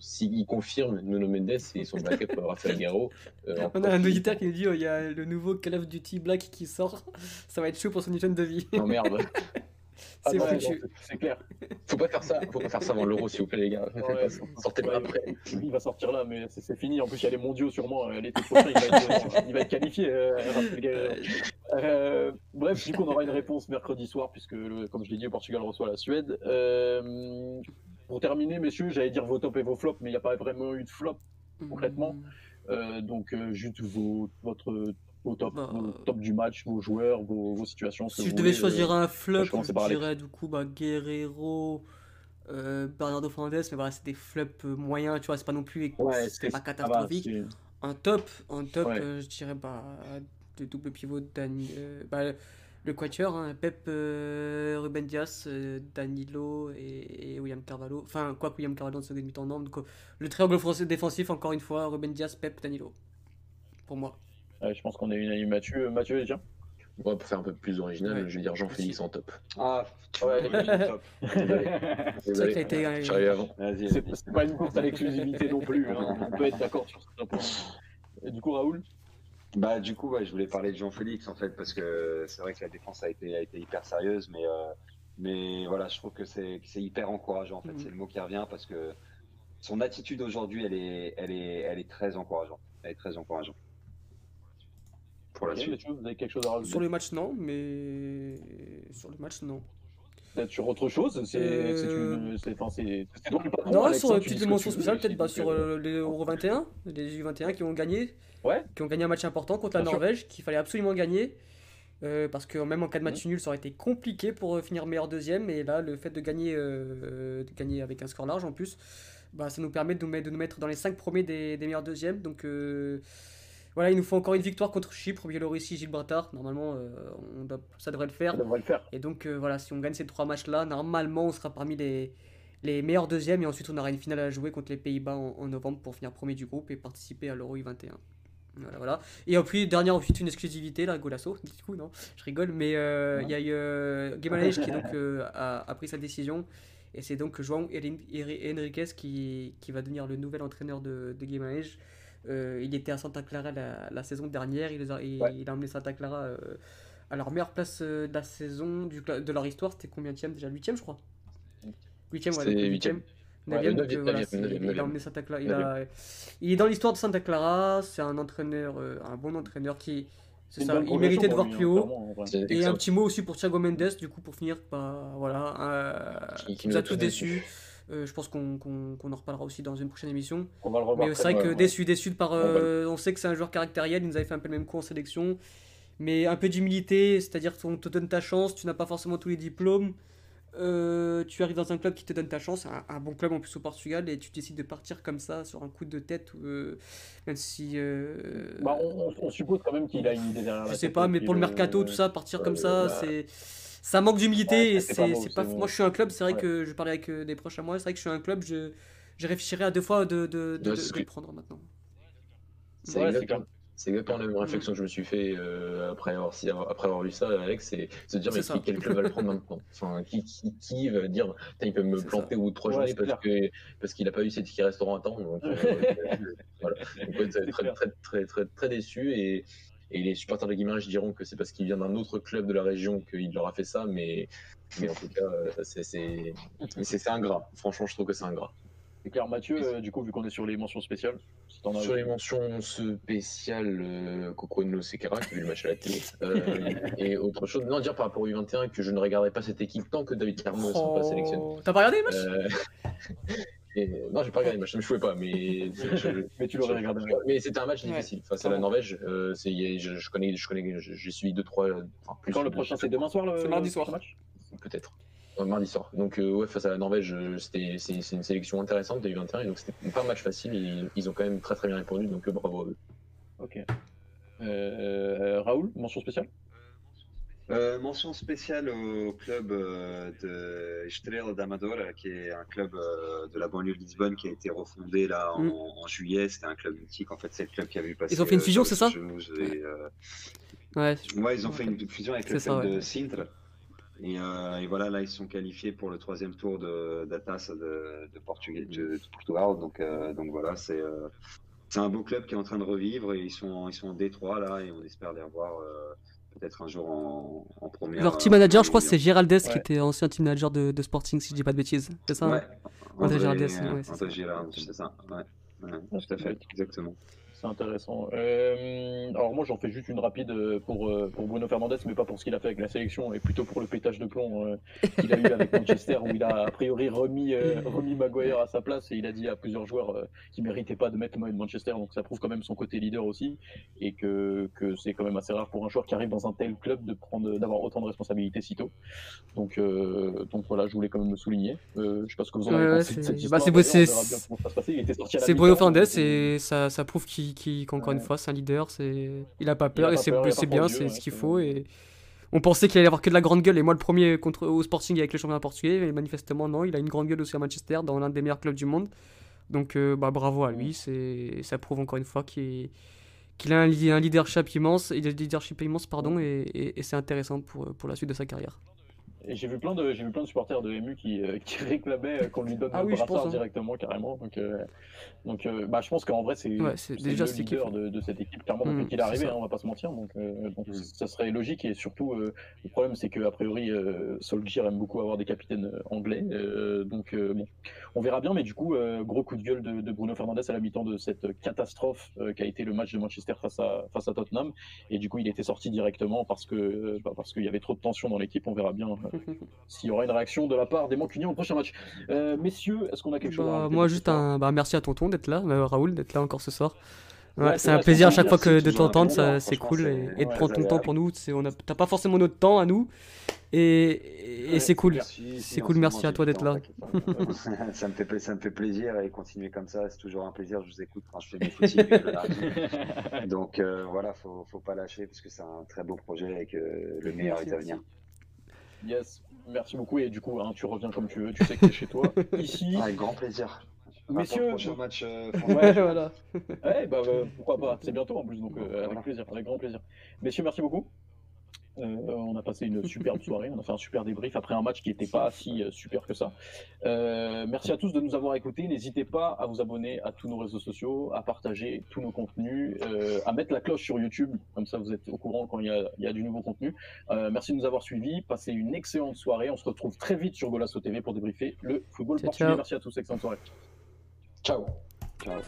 s'il confirme Nuno Mendes et son backup euh, Rafael Guerrero. euh, On a un auditeur qui nous dit oh, il y a le nouveau Call of Duty Black qui sort. Ça va être chaud pour son hygiène de vie. Non, merde. Ah c'est non, foutu. c'est clair. Faut pas faire ça. Faut pas faire ça avant l'euro, s'il vous plaît, les gars. Ouais. Sortez-le Ouais, après. Il va sortir là, mais c'est fini. En plus, il y a les mondiaux sûrement. euh, L'été prochain, il va être, il va être qualifié. euh. Euh, bref, du coup, on aura une réponse mercredi soir, puisque, le- comme je l'ai dit, le Portugal reçoit la Suède. Euh, pour terminer, messieurs, j'allais dire vos tops et vos flops, mais il n'y a pas vraiment eu de flop. concrètement. Mm. Euh, donc, euh, juste vos, votre, tops, Bah, vos tops du match, vos joueurs, vos, vos situations. Si je devais voulez, choisir euh, un flop, je dirais du coup bah, Guerrero, euh, Bernardo Fernandez, mais voilà, c'est des flops euh, moyens, tu vois, c'est pas non plus Ouais, c'est pas catastrophique. c'est- Un top, un top, Ouais. euh, je dirais bah, de double pivot Dani, euh, bah, le quatuor, hein, Pep, euh, Ruben Dias, euh, Danilo et, et William Carvalho. Enfin, quoi que William Carvalho en seconde mi-temps, non. Donc, euh, le triangle français défensif, encore une fois, Ruben Dias, Pep, Danilo. Pour moi. Ouais, je pense qu'on est unanime Mathieu. Mathieu, déjà Moi, pour faire un peu plus original, Ouais. je vais dire Jean-Félix en top. Ah, Ouais. top. C'est vrai qu'il a été. euh, Je suis arrivé avant. Vas-y, C'est vas-y. c'est pas une course à l'exclusivité non plus. hein. On peut être d'accord sur ce point. Et du coup, Raoul Bah, du coup, ouais, je voulais parler de Jean-Félix en fait, parce que c'est vrai que la défense a été, a été hyper sérieuse, mais, euh, mais voilà, je trouve que c'est que c'est hyper encourageant en fait. Mhm. C'est le mot qui revient parce que son attitude aujourd'hui, elle est, elle, est, elle est très encourageante. Elle est très encourageante. Pour la Ok, suite. messieurs, vous avez quelque chose à rajouter Sur le match, non, mais. Sur le match, non. Peut-être sur autre chose C'est Euh, c'est une. Enfin, Non, sur une petite veux, spéciale, peut-être bah, sur euh, les Euro 21, les U21 qui ont gagné, Ouais. qui ont gagné un match important contre la Bien. Norvège, qu'il fallait absolument gagner. euh, parce que même en cas de match nul, ça aurait été compliqué pour euh, finir meilleur deuxième. Et là, le fait de gagner, euh, de gagner avec un score large en plus, bah, ça nous permet de nous, mettre, de nous mettre dans les 5 premiers des, des meilleurs deuxièmes. Donc euh, voilà, il nous faut encore une victoire contre Chypre, Biélorussie, Gibraltar. Normalement, euh, on doit- ça devrait le faire. Ça devrait le faire. Et donc euh, voilà, si on gagne ces trois matchs-là, normalement on sera parmi les, les meilleurs deuxièmes et ensuite on aura une finale à jouer contre les Pays-Bas en, en novembre pour finir premier du groupe et participer à l'Euro U21. Voilà, voilà. Et puis, dernière ensuite, une exclusivité, là, Golasso, du coup, non, je rigole, mais euh, il y a eu qui donc, a, a pris sa décision et c'est donc João Henri- Henri- Henriquez qui, qui va devenir le nouvel entraîneur de, de Guimarães. Euh, il était à Santa Clara la, la saison dernière, il, a, il, Ouais. il a emmené Santa Clara euh, à leur meilleure place euh, de la saison, du, de leur histoire, c'était combien de déjà? Huitième, je crois. Huitième, ouais, C'était donc huitième. Neuvième, Ouais, donc, neuvième, euh, voilà, neuvième, c'est- neuvième, il a neuvième. emmené Santa Clara. Il, a- il est dans l'histoire de Santa Clara, c'est un entraîneur, euh, un bon entraîneur qui. C'est ça, il méritait de voir plus haut. Et un petit mot aussi pour Thiago Mendes, du coup, pour finir, bah, voilà, euh, Qui- nous nous a tous déçus. Euh, je pense qu'on en reparlera aussi dans une prochaine émission. On va le. Mais c'est vrai que ouais. déçu, déçu par. euh, on sait que c'est un joueur caractériel, il nous avait fait un peu le même coup en sélection. Mais un peu d'humilité, c'est-à-dire qu'on te donne ta chance, tu n'as pas forcément tous les diplômes. euh, tu arrives dans un club qui te donne ta chance, un, un bon club en plus au Portugal, et tu décides de partir comme ça sur un coup de tête, euh, même si. euh, Bah, on, suppose quand même qu'il a une idée derrière je sais pas, mais pour le mercato, tout ça, partir comme ça, bah, c'est. Ça manque d'humilité Ouais, et c'est pas. Moi, je suis un club, c'est vrai Ouais. que je parlais avec euh, des proches à moi, c'est vrai que je suis un club, je, je réfléchirais à deux fois de, de, de, de- de prendre maintenant. C'est Ouais, exactement, exactement la même réflexion que je me suis fait euh, après, avoir, si- après avoir vu ça, Alex, c'est se dire mais qui- quel club va le prendre maintenant? Enfin, qui, qui, qui va dire il peut me planter au bout de trois journées parce que parce qu'il a pas eu ses tickets restaurants à temps. Donc, euh, voilà. Donc, ouais, C'est très, très, très, très, très déçu et, et les supporters de Guimarães diront que c'est parce qu'il vient d'un autre club de la région qu'il leur a fait ça, mais, mais en tout cas, euh, c'est- ingrat. Franchement, je trouve que c'est ingrat. C'est clair, Mathieu, euh, du coup, vu qu'on est sur les mentions spéciales, si t'en as Sur les mentions spéciales, euh, Coco no Sekera qui a vu le match à la télé. Euh, et autre chose, non, dire par rapport au U21 que je ne regarderai pas cette équipe tant que David Carmo ne sera pas sélectionné. Oh. T'as pas regardé le match? Et- non, j'ai pas regardé le match, je ne pouvais pas, mais, je- Mais tu l'aurais regardé. mais c'était un match Ouais. difficile face à la Norvège. Euh, c'est- je, je connais, je connais, je- j'ai suivi deux trois. Enfin, plus Quand le prochain, c'est demain soir le C'est mardi soir. match peut-être. Euh, mardi soir. Donc euh, ouais, face à la Norvège, euh, c'était c'est une sélection intéressante des U21 et donc c'était pas un match facile. Et ils ont quand même très très bien répondu, donc euh, bravo à eux. Ok. Euh, Raoul, mention spéciale? Euh, mention spéciale au club euh, de Estrela d'Amadora, qui est un club euh, de la banlieue de Lisbonne qui a été refondé là en, Mm. en juillet. C'était un club mythique. En fait, c'est le club qui a vu passer. Ils ont fait une euh, fusion, c'est ça et, euh, Ouais. Ouais, ils ont fait une fusion avec le ça, club ouais. de Sintra. Et, euh, et voilà, là, ils sont qualifiés pour le troisième tour de d'Atas de, de, Portugal, de, de Portugal. Donc, euh, donc voilà, c'est euh, c'est un beau club qui est en train de revivre et ils sont, ils sont en D3 là et on espère les revoir euh, peut-être un jour en, en première. Leur team manager, je crois, Ligue. c'est Géraldès qui Ouais. était ancien team manager de, de Sporting, si je dis pas de bêtises. C'est ça Ouais. hein André Girardès, euh, ouais, c'est ça. C'est ça. Ouais. Ouais, tout à fait, exactement. C'est intéressant. Euh, alors moi j'en fais juste une rapide euh, pour, euh, pour Bruno Fernandez, mais pas pour ce qu'il a fait avec la sélection, et plutôt pour le pétage de plomb euh, qu'il a eu avec Manchester, où il a a priori remis, euh, remis Maguire à sa place, et il a dit à plusieurs joueurs qu'il ne méritait pas de mettre le de Manchester, donc ça prouve quand même son côté leader aussi, et que, que c'est quand même assez rare pour un joueur qui arrive dans un tel club de prendre d'avoir autant de responsabilités si tôt. Donc, donc voilà, je voulais quand même le souligner. Je sais pas ce que vous en avez pensé c'est- bah, Bruno mi-temps, Fernandez et ça, ça prouve qu'il, qu'il- qu'encore une Ouais. fois, c'est un leader. C'est... Il a pas a peur et pas c'est, peur, bien, c'est ce qu'il faut. Et... On pensait qu'il allait avoir que de la grande gueule et moi le premier contre, au Sporting avec le championnat portugais, mais manifestement non, il a une grande gueule aussi à Manchester, dans l'un des meilleurs clubs du monde. Donc euh, bah, bravo à lui, c'est... ça prouve encore une fois qu'il, qu'il a un, leadership immense, il a un leadership immense pardon, et, et- et c'est intéressant pour, pour la suite de sa carrière. Et j'ai vu plein de j'ai vu plein de supporters de MU qui, euh, qui réclamaient euh, qu'on lui donne Ah le oui, je brassard pense, hein. directement carrément. Donc, euh, donc euh, bah, je pense qu'en vrai c'est Ouais, déjà le leader équipe. de, de cette équipe clairement Mm, depuis qu'il est c'est arrivé, hein, on va pas se mentir. Donc, euh, donc Mm. ça serait logique et surtout euh, le problème c'est que a priori euh, Solskjaer aime beaucoup avoir des capitaines anglais. euh, donc euh, bon, on verra bien. Mais du coup euh, gros coup de gueule de, de Bruno Fernandes à la mi-temps de cette catastrophe euh, qui a été le match de Manchester face à face à Tottenham. Et du coup il était sorti directement parce que euh, bah, parce qu'il y avait trop de tension dans l'équipe. On verra bien. S'il y aura une réaction de la part des Mancuniens au prochain match. Euh, messieurs, est-ce qu'on a quelque chose à Bah, moi, juste un bah, merci à tonton d'être là, euh, Raoul, d'être là encore ce soir. Ouais, Ouais, c'est un plaisir à chaque fois que de t'entendre, ça, c'est cool et, et de prendre ton temps pour nous. C'est, on a, t'as pas forcément notre temps à nous et, et Ouais, c'est cool. C'est cool, merci à toi d'être là. ça, me fait, ça me fait plaisir et continuer comme ça, c'est toujours un plaisir. Je vous écoute quand je fais mes footings. Donc euh, voilà, faut, faut pas lâcher parce que c'est un très beau projet et que le meilleur est à venir. Yes, merci beaucoup. Et du coup, hein, tu reviens comme tu veux, tu sais que t'es chez toi. Ici, Avec grand plaisir. Messieurs, Pour le prochain match, euh, Ouais, voilà. ouais, bah, euh, pourquoi pas, c'est bientôt en plus, donc euh, avec Voilà. plaisir, avec grand plaisir. Messieurs, merci beaucoup. Euh, on a passé une superbe soirée, on a fait un super débrief après un match qui n'était pas si euh, super que ça. Euh, merci à tous de nous avoir écoutés. N'hésitez pas à vous abonner à tous nos réseaux sociaux, à partager tous nos contenus, euh, à mettre la cloche sur YouTube, comme ça vous êtes au courant quand il y a, il y a du nouveau contenu. Euh, merci de nous avoir suivis. Passez une excellente soirée. On se retrouve très vite sur Golasso TV pour débriefer le football Ciao, portugais. ciao. Merci à tous, excellente soirée. Ciao. Ciao.